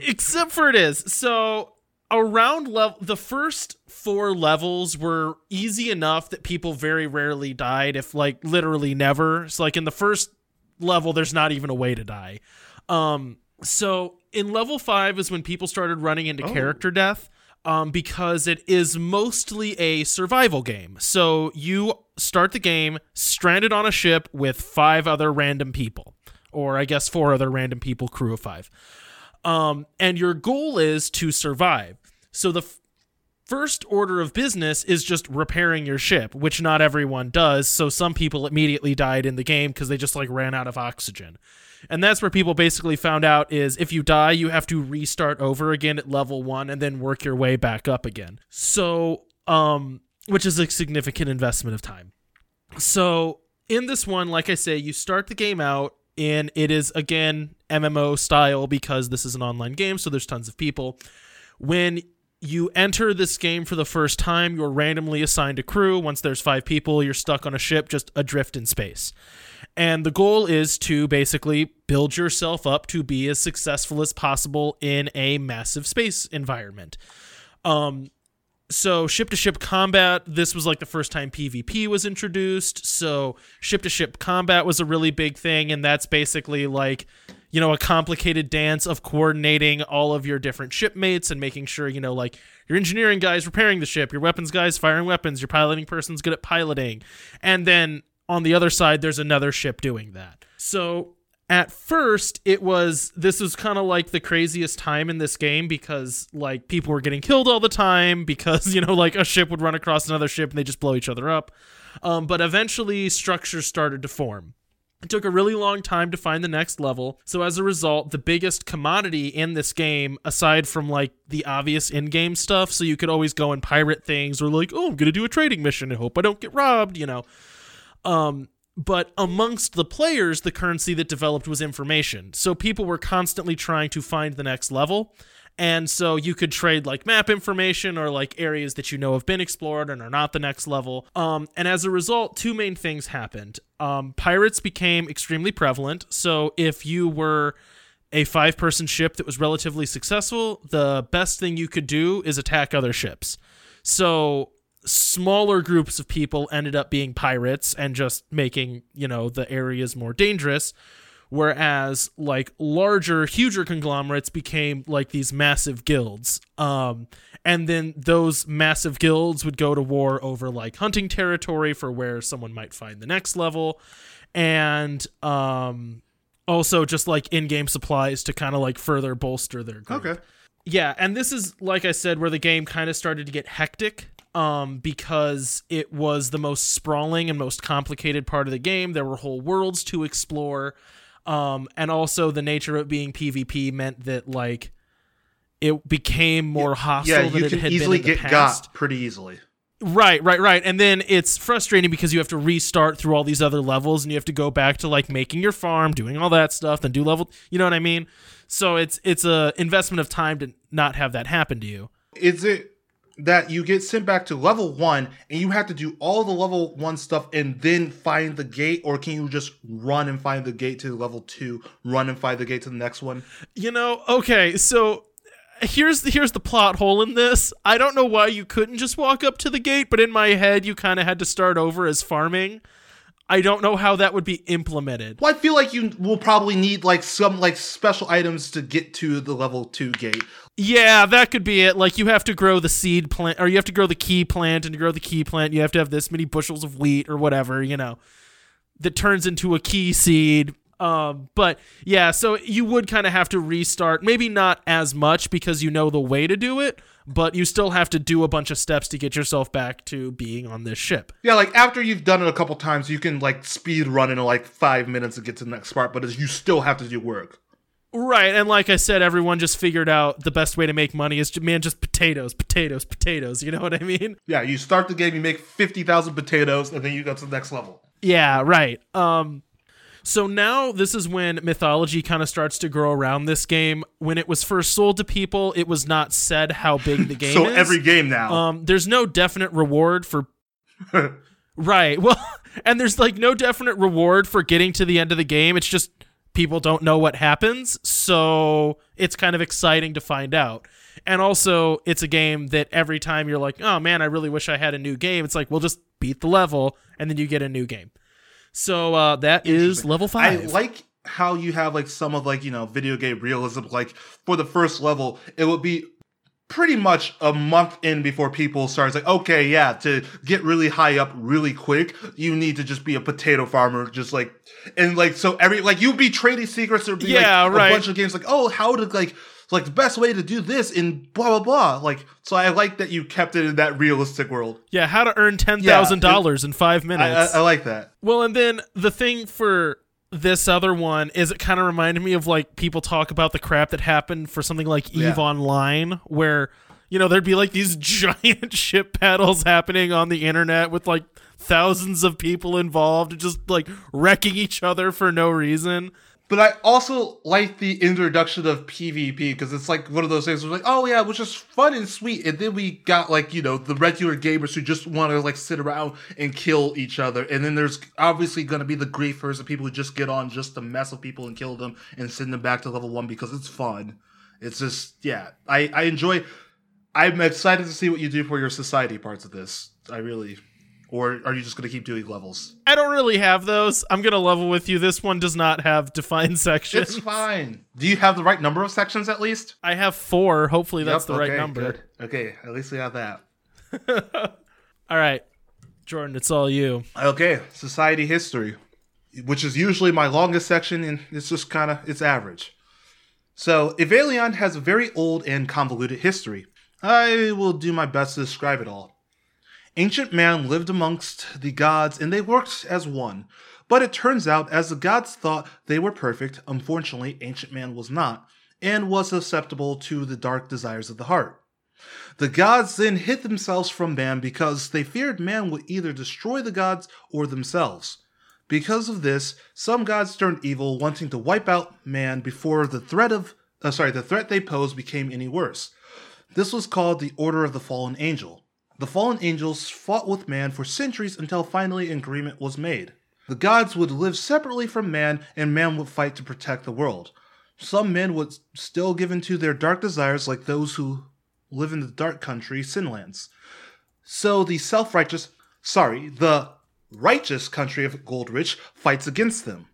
except for it is so around level the first four levels were easy enough that people very rarely died if like literally never so like in the first level there's not even a way to die um so in level five is when people started running into Oh. character death um, because it is mostly a survival game. So you start the game stranded on a ship with five other random people, or I guess four other random people, crew of five um, and your goal is to survive. So the f- first order of business is just repairing your ship, which not everyone does. So some people immediately died in the game because they just like ran out of oxygen. And that's where people basically found out is if you die, you have to restart over again at level one and then work your way back up again. So, um, which is a significant investment of time. So in this one, like I say, you start the game out and it is again MMO style because this is an online game, so there's tons of people. When you enter this game for the first time, you're randomly assigned a crew. Once there's five people, you're stuck on a ship just adrift in space. And the goal is to basically build yourself up to be as successful as possible in a massive space environment. Um, so ship to ship combat this was like the first time pvp was introduced so ship to ship combat was a really big thing and that's basically like you know a complicated dance of coordinating all of your different shipmates and making sure you know like your engineering guys repairing the ship your weapons guys firing weapons your piloting person's good at piloting and then on the other side there's another ship doing that. So at first it was this was kind of like the craziest time in this game because like people were getting killed all the time because you know like a ship would run across another ship and they just blow each other up. Um, but eventually structures started to form. It took a really long time to find the next level. So as a result the biggest commodity in this game aside from like the obvious in-game stuff so you could always go and pirate things or like oh i'm gonna do a trading mission and hope i don't get robbed you know um but amongst the players the currency that developed was information. So people were constantly trying to find the next level. And so you could trade like map information or like areas that you know have been explored and are not the next level. Um, and as a result two main things happened. Um, pirates became extremely prevalent. So if you were a five person ship that was relatively successful the best thing you could do is attack other ships. So smaller groups of people ended up being pirates and just making, you know, the areas more dangerous. Whereas like larger, huger conglomerates became like these massive guilds. Um, and then those massive guilds would go to war over like hunting territory for where someone might find the next level. And um also just like in-game supplies to kind of like further bolster their group Okay. yeah and this is like i said where the game kind of started to get hectic um, because it was the most sprawling and most complicated part of the game there were whole worlds to explore um, and also the nature of it being pvp meant that like it became more hostile Yeah, than you it can had easily been in the get past got pretty easily. Right, right, right. And then it's frustrating because you have to restart through all these other levels and you have to go back to like making your farm, doing all that stuff, then do level, you know what I mean? So it's it's a investment of time to not have that happen to you. Is it that you get sent back to level 1 and you have to do all the level 1 stuff and then find the gate or can you just run and find the gate to level 2, run and find the gate to the next one? You know, okay, so here's the here's the plot hole in this. I don't know why you couldn't just walk up to the gate, but in my head you kind of had to start over as farming. I don't know how that would be implemented. Well, I feel like you will probably need like some like special items to get to the level 2 gate. Yeah, that could be it. Like you have to grow the seed plant or you have to grow the key plant and to grow the key plant you have to have this many bushels of wheat or whatever, you know. That turns into a key seed um, but yeah, so you would kind of have to restart. Maybe not as much because you know the way to do it, but you still have to do a bunch of steps to get yourself back to being on this ship. Yeah, like after you've done it a couple times, you can like speed run in like five minutes to get to the next part, but you still have to do work. Right, and like I said, everyone just figured out the best way to make money is man just potatoes, potatoes, potatoes. You know what I mean? Yeah, you start the game, you make fifty thousand potatoes, and then you go to the next level. Yeah, right. Um, so now this is when mythology kind of starts to grow around this game. When it was first sold to people, it was not said how big the game is so is. every game now. Um, there's no definite reward for. right. Well, and there's like no definite reward for getting to the end of the game. It's just people don't know what happens. So it's kind of exciting to find out. And also, it's a game that every time you're like, oh man, I really wish I had a new game, it's like, well, just beat the level and then you get a new game. So uh, that is level five. I like how you have like some of like you know video game realism. Like for the first level, it would be pretty much a month in before people start like okay yeah to get really high up really quick you need to just be a potato farmer just like and like so every like you'd be trading secrets or be Yeah, like right. a bunch of games like oh how to like like the best way to do this in blah blah blah like so i like that you kept it in that realistic world yeah, how to earn ten thousand dollars in five I, I, minutes. I like that well, and then the thing for this other one is it kind of reminded me of like people talk about the crap that happened for something like Eve Yeah. Online, where you know there'd be like these giant ship battles happening on the internet with like thousands of people involved, just like wrecking each other for no reason. But I also like the introduction of PvP because it's like one of those things where like, oh yeah, it was just fun and sweet. And then we got like, you know, the regular gamers who just want to like sit around and kill each other. And then there's obviously going to be the griefers and people who just get on just to mess with people and kill them and send them back to level one because it's fun. It's just, yeah, I, I enjoy, I'm excited to see what you do for your society parts of this. I really, or are you just going to keep doing levels? I don't really have those. I'm gonna level with you. This one does not have defined sections. It's fine. Do you have the right number of sections at least? I have four. Hopefully that's Yep, the right okay, number. good. Okay, at least we have that. All right, Jordan, it's all you. Okay, society history, which is usually my longest section, and it's just kind of it's average. So, Evalion has a very old and convoluted history. I will do my best to describe it all. Ancient man lived amongst the gods, and they worked as one. But it turns out, as the gods thought they were perfect, unfortunately, ancient man was not, and was susceptible to the dark desires of the heart. The gods then hid themselves from man because they feared man would either destroy the gods or themselves. Because of this, some gods turned evil, wanting to wipe out man before the threat of uh, sorry, the threat they posed became any worse. This was called the Order of the Fallen Angel. The fallen angels fought with man for centuries until finally an agreement was made. The gods would live separately from man, and man would fight to protect the world. Some men would still give in to their dark desires, like those who live in the dark country, Sinlands. So the self righteous, sorry, the righteous country of Goldrich fights against them.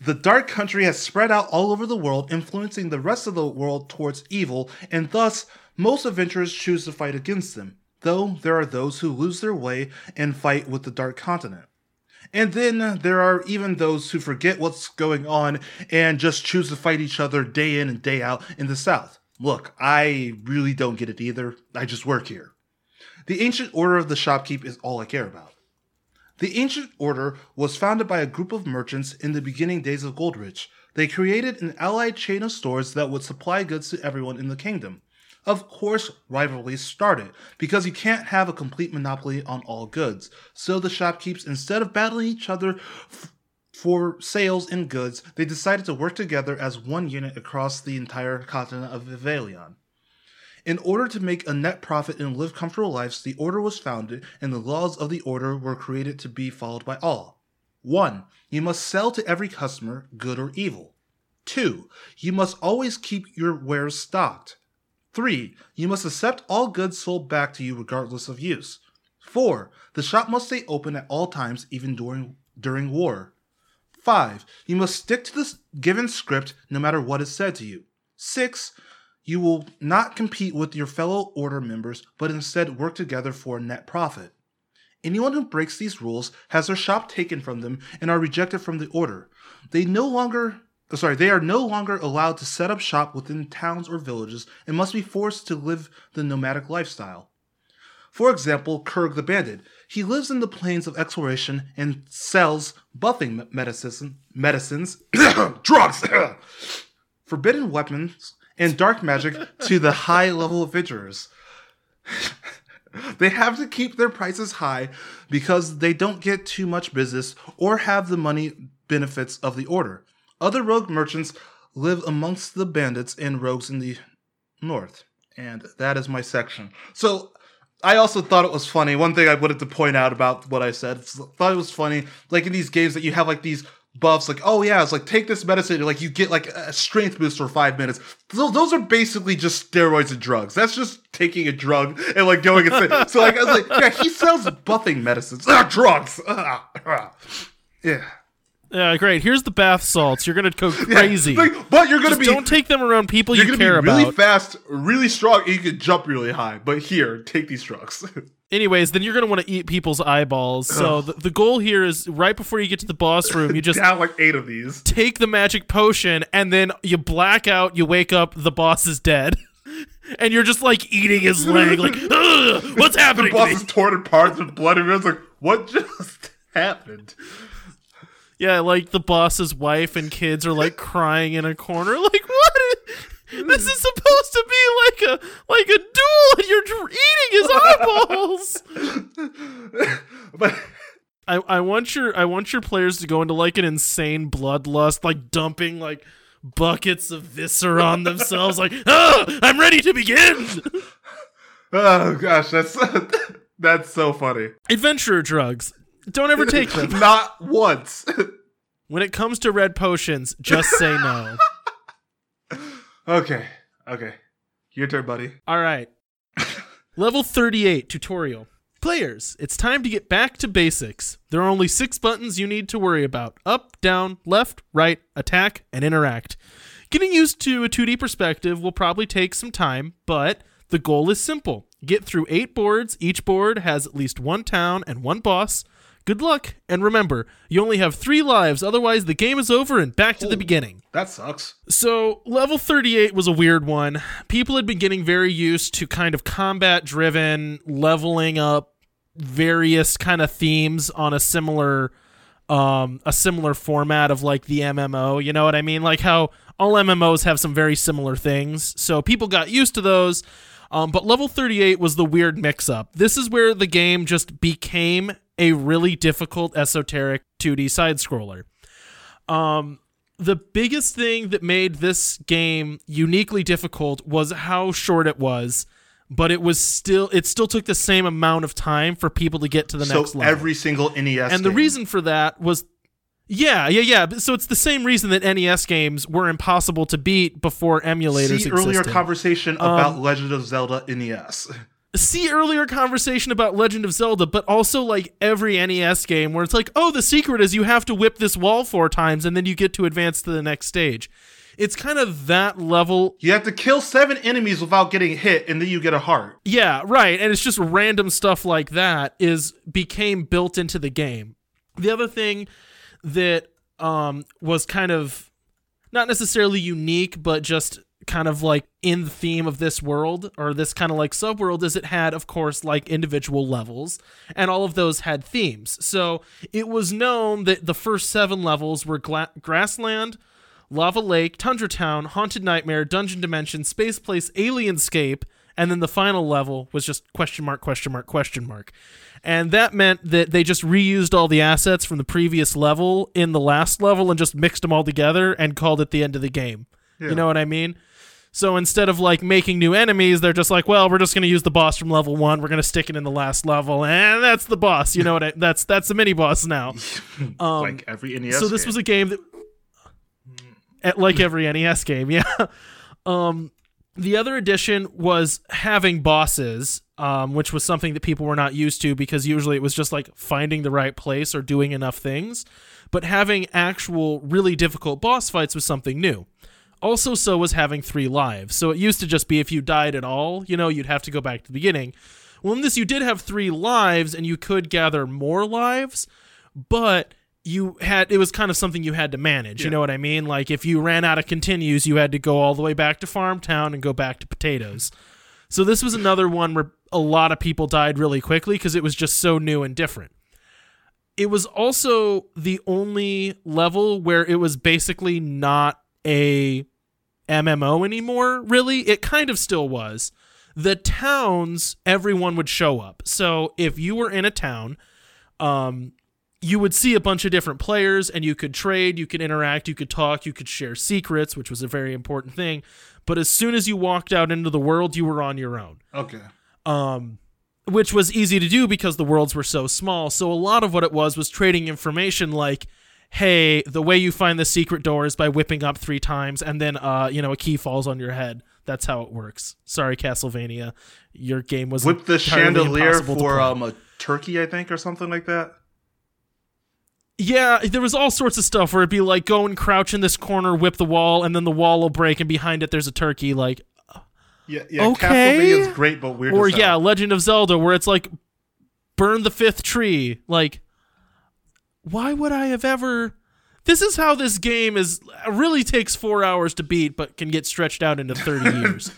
The dark country has spread out all over the world, influencing the rest of the world towards evil, and thus most adventurers choose to fight against them, though there are those who lose their way and fight with the dark continent. And then there are even those who forget what's going on and just choose to fight each other day in and day out in the South. Look, I really don't get it either. I just work here. The ancient order of the shopkeep is all I care about. The ancient order was founded by a group of merchants in the beginning days of Goldrich. They created an allied chain of stores that would supply goods to everyone in the kingdom. Of course, rivalries started, because you can't have a complete monopoly on all goods. So the shopkeepers, instead of battling each other f- for sales and goods, they decided to work together as one unit across the entire continent of Evalion. In order to make a net profit and live comfortable lives, the order was founded, and the laws of the order were created to be followed by all. 1. You must sell to every customer, good or evil. 2. You must always keep your wares stocked. 3. You must accept all goods sold back to you regardless of use. 4. The shop must stay open at all times, even during, during war. 5. You must stick to the given script no matter what is said to you. 6. You will not compete with your fellow order members, but instead work together for a net profit. Anyone who breaks these rules has their shop taken from them and are rejected from the order. They no longer sorry, they are no longer allowed to set up shop within towns or villages and must be forced to live the nomadic lifestyle. For example, Kurg the Bandit. He lives in the plains of exploration and sells buffing medicine, medicines, drugs, forbidden weapons, and dark magic to the high level adventurers. they have to keep their prices high because they don't get too much business or have the money benefits of the order. Other rogue merchants live amongst the bandits and rogues in the north. And that is my section. So I also thought it was funny. One thing I wanted to point out about what I said, thought it was funny, like in these games that you have like these buffs, like oh yeah, it's like take this medicine, like you get like a strength boost for five minutes. Those, are basically just steroids and drugs. That's just taking a drug and like going and so like I was like, yeah, he sells buffing medicines, ah, drugs, ah, ah. yeah. Yeah, great. Here's the bath salts. You're gonna go crazy. Yeah, like, but you're gonna Just be don't take them around people you're you gonna care be really about. fast, really strong, and you can jump really high. But here, take these drugs. Anyways, then you're gonna want to eat people's eyeballs. So the, the goal here is right before you get to the boss room, you just down like eight of these. take the magic potion, and then you black out. You wake up, the boss is dead. And you're just like eating his leg, like, Ugh, what's The happening? to boss me?" is torn apart, there's blood everywhere. It's like, what just happened? Yeah, like the boss's wife and kids are like crying in a corner. Like, what? This is supposed to be like a like a duel, and you're eating his eyeballs. but I, I want your I want your players to go into like an insane bloodlust, like dumping like buckets of viscera on themselves, like, oh, I'm ready to begin. oh gosh, that's that's so funny. Adventurer drugs. Don't ever take them. Not once. When it comes to red potions, just say no. okay, okay. Your turn, buddy. All right. Level 38 tutorial. Players, it's time to get back to basics. There are only six buttons you need to worry about up, down, left, right, attack, and interact. Getting used to a 2D perspective will probably take some time, but the goal is simple get through eight boards. Each board has at least one town and one boss. Good luck, and remember, you only have three lives, otherwise, the game is over and back to the beginning. That sucks. So, level 38 was a weird one. People had been getting very used to kind of combat driven, leveling up various kind of themes on a similar um a similar format of like the MMO, you know what I mean? Like how all MMOs have some very similar things. So people got used to those. Um, but level 38 was the weird mix up. This is where the game just became a really difficult esoteric 2D side scroller. Um, the biggest thing that made this game uniquely difficult was how short it was, but it was still it still took the same amount of time for people to get to the So next level. every single NES and the reason for that was yeah, yeah, yeah. So it's the same reason that NES games were impossible to beat before emulators existed. See earlier existed. conversation Um, about Legend of Zelda NES. see earlier conversation about Legend of Zelda, but also like every NES game where it's like, oh, the secret is you have to whip this wall four times and then you get to advance to the next stage. It's kind of that level. You have to kill seven enemies without getting hit, and then you get a heart. Yeah, right. And it's just random stuff like that is became built into the game. The other thing that um was kind of not necessarily unique, but just kind of like in the theme of this world or this kind of like subworld is it had of course like individual levels and all of those had themes. So it was known that the first seven levels were gla- grassland lava lake tundra town haunted nightmare dungeon dimension space place alienscape and then the final level was just question mark question mark question mark. And that meant that they just reused all the assets from the previous level in the last level and just mixed them all together and called it the end of the game. Yeah. you know what i mean so instead of like making new enemies they're just like well we're just going to use the boss from level 1 we're going to stick it in the last level and that's the boss you know what I, that's that's the mini boss now um, like every NES. so this game. was a game that at- like every NES game, yeah. Um the other addition was having bosses, um, which was something that people were not used to because usually it was just like finding the right place or doing enough things. But having actual really difficult boss fights was something new. Also, so was having three lives. So it used to just be if you died at all, you know, you'd have to go back to the beginning. Well, in this, you did have three lives and you could gather more lives, but you had it was kind of something you had to manage. You know what I mean? Like if you ran out of continues, you had to go all the way back to farm town and go back to potatoes. So this was another one where a lot of people died really quickly because it was just so new and different. It was also the only level where it was basically not a MMO anymore, really. It kind of still was. The towns, everyone would show up. So if you were in a town, um, you would see a bunch of different players and you could trade, you could interact, you could talk, you could share secrets, which was a very important thing. But as soon as you walked out into the world, you were on your own okay. um, which was easy to do because the worlds were so small. So a lot of what it was was trading information like, hey, the way you find the secret door is by whipping up three times and then, uh, you know, a key falls on your head. That's how it works. Sorry, Castlevania. Your game was Whip the chandelier for um a turkey, I think, or something like that. Yeah, there was all sorts of stuff where it'd be like go and crouch in this corner, whip the wall, and then the wall will break, and behind it there's a turkey. Like, Yeah, yeah. Okay. Castlevania is great, but weird. or yeah, Legend of Zelda, where it's like burn the fifth tree. Like, why would I have ever? This is how this game is. Really takes four hours to beat, but can get stretched out into thirty years.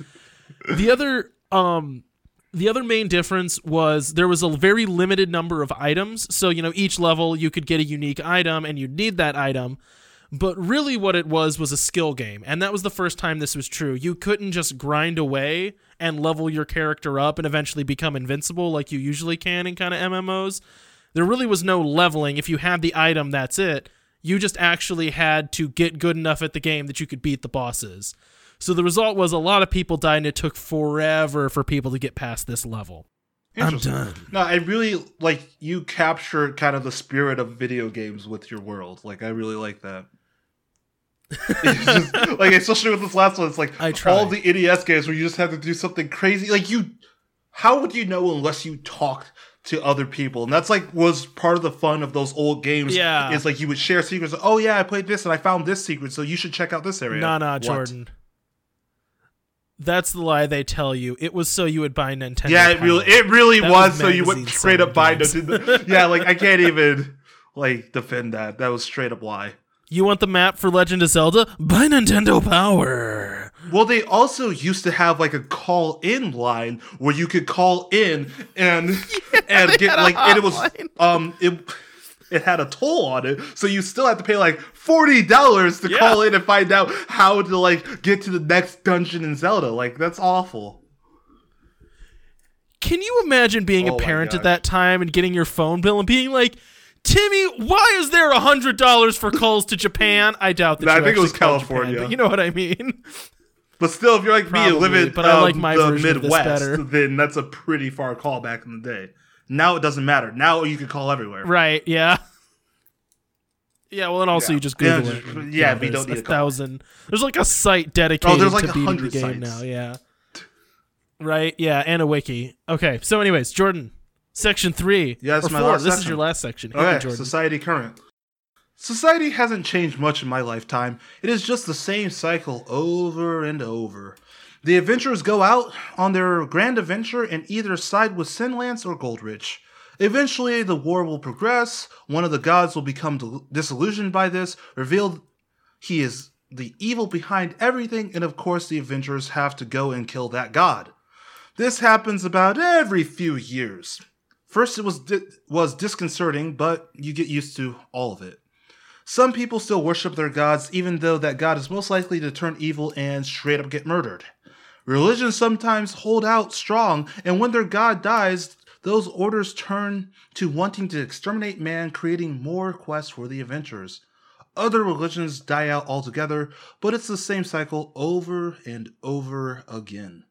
the other, um, the other main difference was there was a very limited number of items. So you know, each level you could get a unique item, and you'd need that item. But really, what it was was a skill game. And that was the first time this was true. You couldn't just grind away and level your character up and eventually become invincible like you usually can in kind of MMOs. There really was no leveling. If you had the item, that's it. You just actually had to get good enough at the game that you could beat the bosses. So the result was a lot of people died, and it took forever for people to get past this level. I'm done. No, I really like you capture kind of the spirit of video games with your world. Like I really like that. It's just- like especially with this last one, it's like I try. all the NES games where you just have to do something crazy. Like you, how would you know unless you talked to other people? And that's like was part of the fun of those old games. Yeah. it's like you would share secrets. Oh yeah, I played this and I found this secret, so you should check out this area. Nah, nah, What? Jordan. That's the lie they tell you. It was so you would buy Nintendo. Yeah, it really, it really was. was so you would straight up buy selling Nintendo. yeah, like I can't even like defend that. That was straight up lie. You want the map for Legend of Zelda? Buy Nintendo Power. Well, they also used to have like a call in line where you could call in and and get like and it was um it it had a toll on it, so you still had to pay like forty dollars to Yeah. call in and find out how to like get to the next dungeon in Zelda. Like that's awful. Can you imagine being Oh a parent at that time and getting your phone bill and being like, Timmy, why is there a hundred dollars for calls to Japan? I doubt that. No, I think it was California. Japan, but you know what I mean. But still, if you're like me, Probably, and live in but I like um, my the version of this Midwest, better. then that's a pretty far call back in the day. Now it doesn't matter. Now you can call everywhere. right? Yeah. Yeah, well, and also Yeah. you just Google Yeah, it. just- yeah, we don't there's need a a call. thousand. There's like a site dedicated Oh, there's like to a beating the hundred game sites. now. Yeah. Right. Yeah, and a wiki. Okay. So, anyways, Jordan, section three. Yeah, that's or my four. last This is your last section. Hit me, Okay, Jordan. society current. Society hasn't changed much in my lifetime. It is just the same cycle over and over. The adventurers go out on their grand adventure and either side with Sinlands or Goldrich. Eventually, the war will progress. One of the gods will become disillusioned by this, revealed he is the evil behind everything, and of course, the adventurers have to go and kill that god. This happens about every few years. First, it was di- was disconcerting, but you get used to all of it. Some people still worship their gods, even though that god is most likely to turn evil and straight up get murdered. Religions sometimes hold out strong, and when their god dies, those orders turn to wanting to exterminate man, creating more quests for the adventurers. Other religions die out altogether, but it's the same cycle over and over again.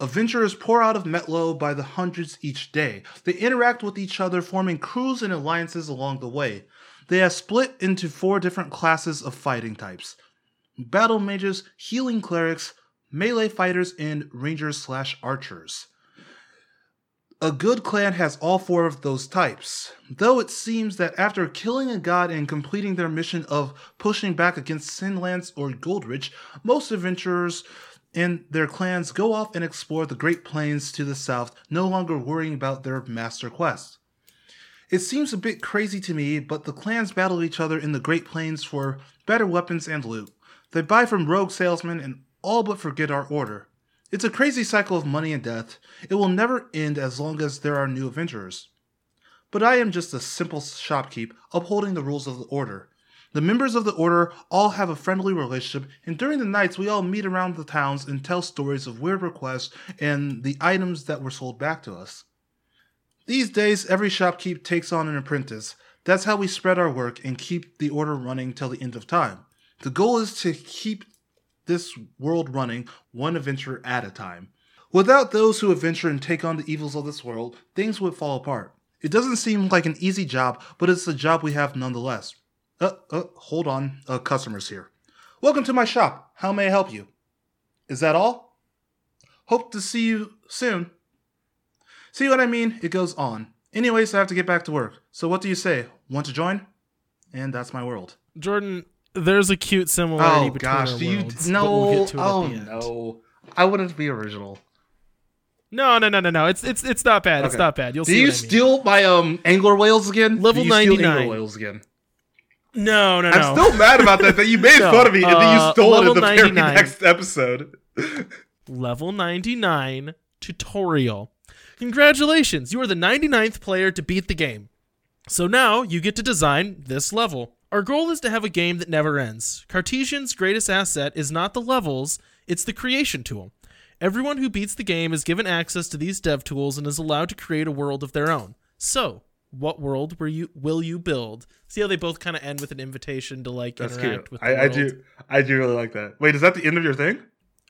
Adventurers pour out of Metlo by the hundreds each day. They interact with each other, forming crews and alliances along the way. They are split into four different classes of fighting types battle mages, healing clerics, melee fighters, and rangers slash archers. A good clan has all four of those types, though it seems that after killing a god and completing their mission of pushing back against Sinlands or Goldrich, most adventurers and their clans go off and explore the Great Plains to the south, no longer worrying about their master quest. It seems a bit crazy to me, but the clans battle each other in the Great Plains for better weapons and loot. They buy from rogue salesmen and all but forget our order. It's a crazy cycle of money and death. It will never end as long as there are new adventurers. But I am just a simple shopkeep upholding the rules of the order. The members of the order all have a friendly relationship, and during the nights we all meet around the towns and tell stories of weird requests and the items that were sold back to us. These days, every shopkeep takes on an apprentice. That's how we spread our work and keep the order running till the end of time. The goal is to keep this world running one adventure at a time. Without those who adventure and take on the evils of this world, things would fall apart. It doesn't seem like an easy job, but it's a job we have nonetheless. Uh, uh, hold on, uh, customers here. Welcome to my shop. How may I help you? Is that all? Hope to see you soon. See what I mean? It goes on. Anyways, I have to get back to work. So what do you say? Want to join? And that's my world. Jordan, there's a cute similarity Oh between gosh, our do you worlds, no? but we'll get to it oh no, I wouldn't be original. No, no, no, no, no. It's it's it's not bad. It's not bad. You'll see. Do see. you I mean. steal my um angler whales again? Level you 99. angler whales again. No, no, no. I'm still mad about that. That you made No, fun of me and then uh, you stole it in the very next episode. Level 99 tutorial. Congratulations, you are the 99th player to beat the game. So now you get to design this level. Our goal is to have a game that never ends. Cartesian's greatest asset is not the levels, it's the creation tool. Everyone who beats the game is given access to these dev tools and is allowed to create a world of their own. So, what world were you will you build? See how they both kind of end with an invitation to like That's interact cute. with the I, I do. I do really like that. Wait, is that the end of your thing?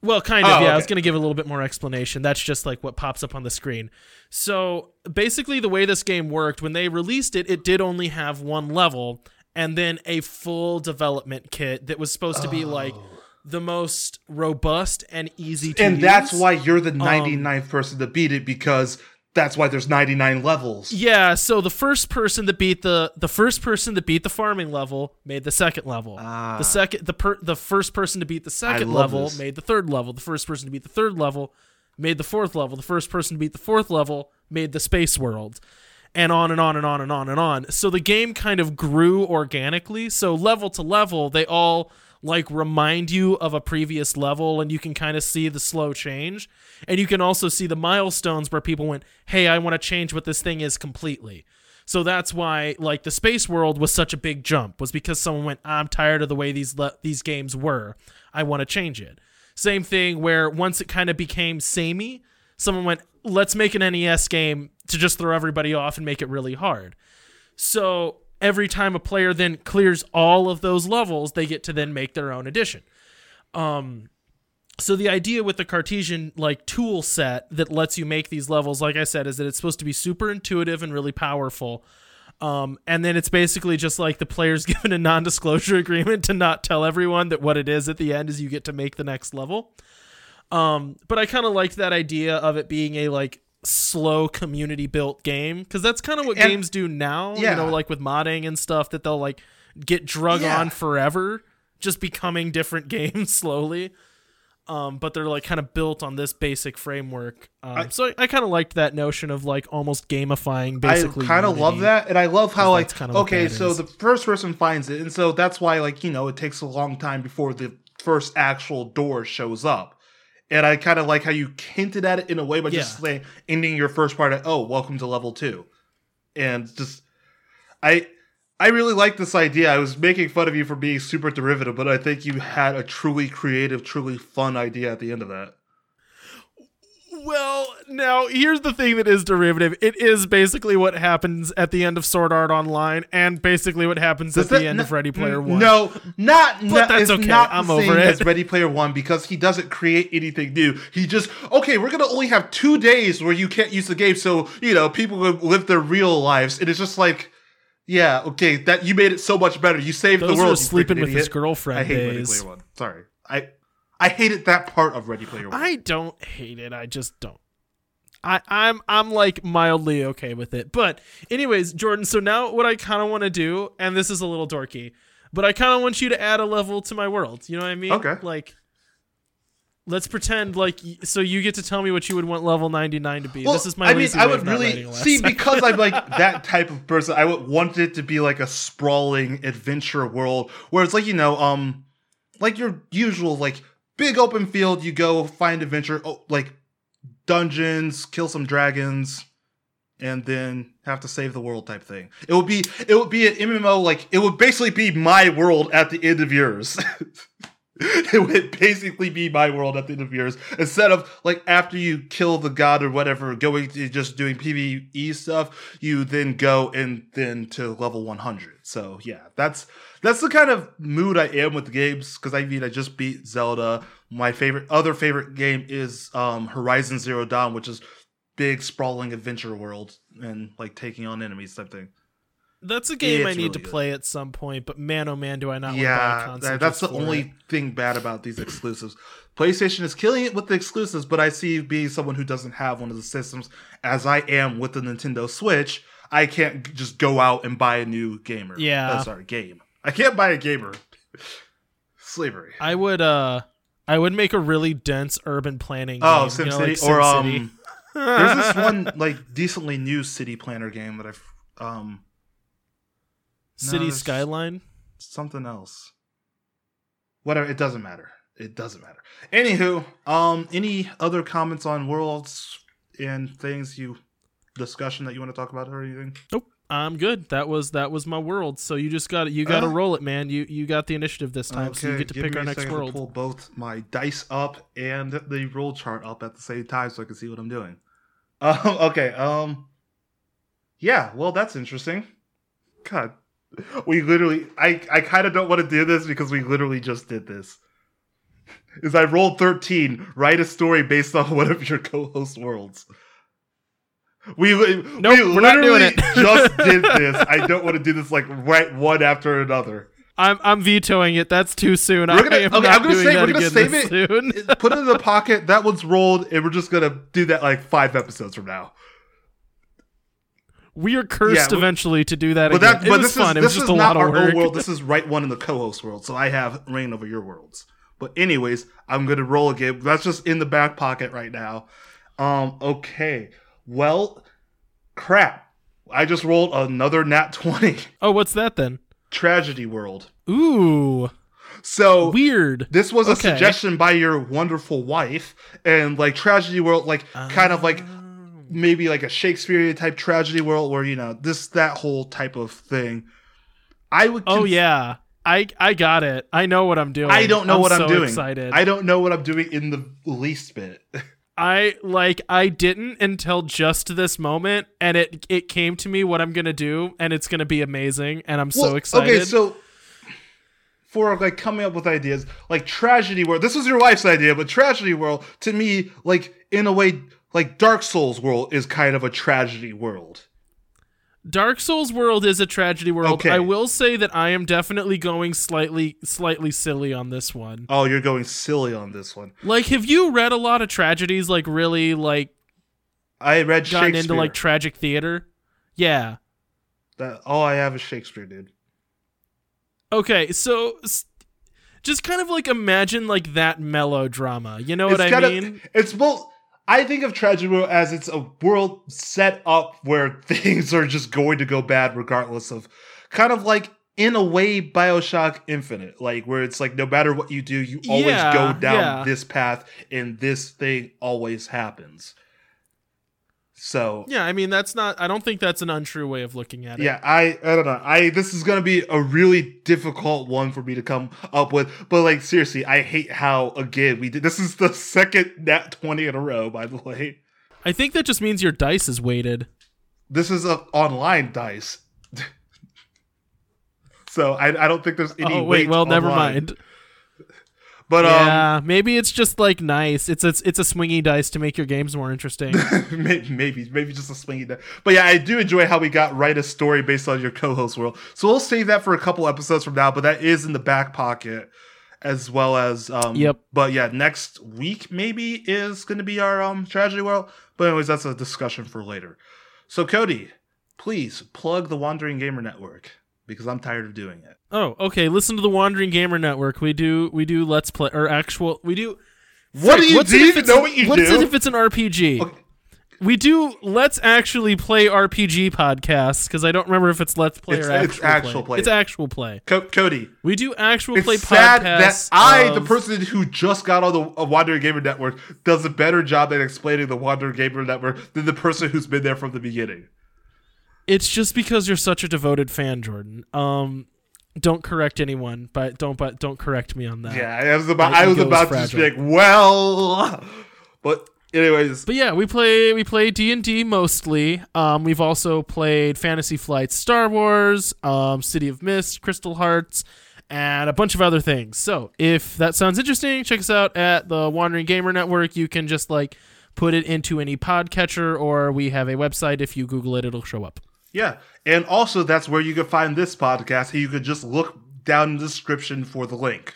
Well, kind of, Oh, yeah. I was going to give a little bit more explanation. That's just like what pops up on the screen. So basically, the way this game worked, when they released it, it did only have one level and then a full development kit that was supposed to be oh. like the most robust and easy to Oh. and use. that's why you're the um, 99th person to beat it because that's why there's 99 levels. Yeah, so the first person that beat the the first person that beat the farming level made the second level. Ah. The second the per, the first person to beat the second level this. made the third level. The first person to beat the third level made the fourth level. The first person to beat the fourth level made the space world. And on and on and on and on and on. So the game kind of grew organically. So level to level, they all like remind you of a previous level and you can kind of see the slow change. And you can also see the milestones where people went, "Hey, I want to change what this thing is completely." So that's why like the space world was such a big jump was because someone went, "I'm tired of the way these le- these games were. I want to change it." Same thing where once it kind of became samey, someone went, "Let's make an NES game to just throw everybody off and make it really hard." So every time a player then clears all of those levels, they get to then make their own addition. Um, so the idea with the Cartesian like tool set that lets you make these levels, like I said, is that it's supposed to be super intuitive and really powerful. Um, and then it's basically just like the player's given a non-disclosure agreement to not tell everyone that what it is at the end is you get to make the next level. Um, but I kind of liked that idea of it being a like slow community built game because that's kind of what And- games do now. Yeah. You know, like with modding and stuff that they'll like get drug Yeah. on forever, just becoming different games slowly. Um, but they're like kind of built on this basic framework. Um, I- so I, I kind of liked that notion of like almost gamifying basically I kind of love that, and I love how like kinda okay, so is. the first person finds it, and so that's why like you know it takes a long time before the first actual door shows up. And I kind of like how you hinted at it in a way by just Yeah. like ending your first part at oh, welcome to level two, and just I I really like this idea. I was making fun of you for being super derivative, but I think you had a truly creative, truly fun idea at the end of that. Well, now here's the thing that is derivative. It is basically what happens at the end of Sword Art Online, and basically what happens Does at the end n- of Ready Player One. No, not no, that's okay. Not I'm over it. as Ready Player One because he doesn't create anything new. He just okay. We're gonna only have two days where you can't use the game, so you know people will live their real lives, and it's just like, yeah, okay, that you made it so much better. You saved those the world. sleeping with his girlfriend I hate Ready days. Player One. Sorry, I I hated that part of Ready Player One. I don't hate it. I just don't. I, I'm I'm like mildly okay with it. But anyways, Jordan, so now what I kinda wanna do, and this is a little dorky, but I kinda want you to add a level to my world. You know what I mean? Okay. Like let's pretend like so you get to tell me what you would want level 99 to be. well, this is my I mean, I would really writing a last see because I'm like that type of person. I would want it to be like a sprawling adventure world where it's like you know, um, like your usual like big open field. You go find adventure, oh, like dungeons, kill some dragons, and then have to save the world type thing. It would be it would be an MMO like it would basically be my world at the end of yours. it would basically be my world at the end of yours instead of like after you kill the god or whatever going to just doing pve stuff you then go and then to level 100 so yeah that's that's the kind of mood i am with games because i mean i just beat zelda my favorite other favorite game is um horizon zero dawn which is big sprawling adventure world and like taking on enemies type thing That's a game I need really to good. play at some point, but man oh man do I not want to buy a yeah, console. that- that's the only it. thing bad about these exclusives. PlayStation is killing it with the exclusives, but I see being someone who doesn't have one of the systems, as I am with the Nintendo Switch, I can't just go out and buy a new gamer. Yeah. Uh, sorry, game. I can't buy a gamer. Slavery. I would uh I would make a really dense urban planning Oh, game. you know, like or um, there's this one like decently new city planner game that I've um City there's- Skyline. something else. Whatever, it doesn't matter. It doesn't matter. Anywho, um, any other comments on worlds and things you discussion that you want to talk about or anything? Nope. I'm good. That was that was my world. So you just got you got to Uh, roll it, man. You you got the initiative this time, so you get to give pick me our a next second to world. pull both my dice up and the roll chart up at the same time so I can see what I'm doing. Um, okay. Um. Yeah. Well, that's interesting. God, we literally. I I kind of don't want to do this because we literally just did this. Is I rolled thirteen. Write a story based on one of your co-host worlds. We Nope, we we're not doing literally it. just did this. I don't want to do this like right one after another. I'm I'm vetoing it. That's too soon. We're gonna- I am okay, not I'm gonna doing say- that we're gonna save it. soon. put it in the pocket. That one's rolled, and we're just gonna do that like five episodes from now. we are cursed Yeah, we- eventually to do that But again. that, but this fun. is it was this just is a not lot our own world. This is right one in the co-host world. So I have reign over your worlds. But anyways, I'm gonna roll again. That's just in the back pocket right now. Um. Okay. Well, crap. I just rolled another nat twenty. oh, what's that then? Tragedy world. Ooh, So weird. This was a Okay. suggestion by your wonderful wife, and like tragedy world, like kind of like Oh. maybe like a Shakespearean type tragedy world, where you know this that whole type of thing. I would. Oh yeah, I I got it. I know what I'm doing. I don't know what so I'm doing. Excited. I don't know what I'm doing in the least bit. I like I didn't until just this moment, and it it came to me what I'm gonna do, and it's gonna be amazing, and I'm so excited. Okay, so for like coming up with ideas, like tragedy world. This was your wife's idea, but tragedy world to me, like in a way, like Dark Souls world is kind of a tragedy world. Dark Souls world is a tragedy world. Okay. I will say that I am definitely going slightly slightly silly on this one. Oh, you're going silly on this one. Like, have you read a lot of tragedies? Like, really, like I read gotten Shakespeare. into like tragic theater? Yeah. that all oh, I have is Shakespeare, dude. Okay, so just kind of like imagine like that melodrama. You know what I mean? of it's both. I think of tragedy world as it's a world set up where things are just going to go bad regardless of, kind of like in a way Bioshock Infinite, like where it's like no matter what you do, you always Yeah, go down yeah. this path, and this thing always happens. So Yeah, I mean that's not. I don't think that's an untrue way of looking at it. yeah, I I don't know. I this is gonna be a really difficult one for me to come up with. But like seriously, I hate how again we did. This is the second nat twenty in a row. By the way, I think that just means your dice is weighted. this is a online dice. so I I don't think there's any. oh wait, weight well never online. mind. But um, yeah, maybe it's just like nice. It's a, it's a swingy dice to make your games more interesting. maybe, maybe, maybe just a swingy dice. But yeah, I do enjoy how we got write a story based on your co-host world. So we'll save that for a couple episodes from now. But that is in the back pocket, as well as um. Yep. But yeah, next week maybe is going to be our um tragedy world. But anyways, that's a discussion for later. So Cody, please plug the Wandering Gamer Network because I'm tired of doing it. oh, okay. Listen to the Wandering Gamer Network. We do we do let's play or actual we do. What do you what's do? it You if even it's- know what you what's do? it if it's an RPG? Okay. We do let's actually play RPG podcasts because I don't remember if it's let's play It's- or it's actual, actual play. play. It's actual play. Co- Cody, We do actual play podcasts. it's play sad that podcasts. I, the person who just got on the uh, Wandering Gamer Network, does a better job at explaining the Wandering Gamer Network than the person who's been there from the beginning. It's just because you're such a devoted fan, Jordan. Um, don't correct anyone, but don't but don't correct me on that. Yeah, I was about, I was about to just be like, well, but anyways, But yeah, we play we play D and D mostly. Um, we've also played Fantasy Flight, Star Wars, um, City of Mist, Crystal Hearts, and a bunch of other things. So if that sounds interesting, check us out at the Wandering Gamer Network. You can just like put it into any podcatcher, or we have a website. If you Google it, it'll show up. Yeah, and also that's where you can find this podcast. You could just look down in the description for the link.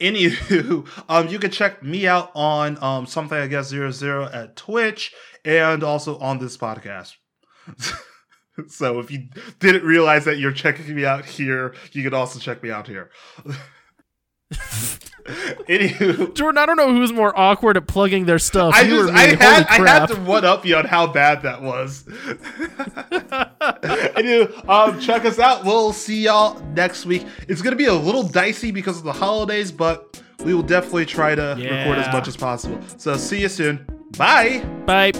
Anywho, um, you can check me out on um something I guess zero zero at Twitch and also on this podcast. so if you didn't realize that you're checking me out here, you can also check me out here. Anywho, Jordan, I don't know who's more awkward at plugging their stuff. I you just. I had I had to one up you on how bad that was. Anyway, um, check us out. We'll see y'all next week. It's gonna be a little dicey because of the holidays, but we will definitely try to record as much as possible. So see you soon. Bye. Bye.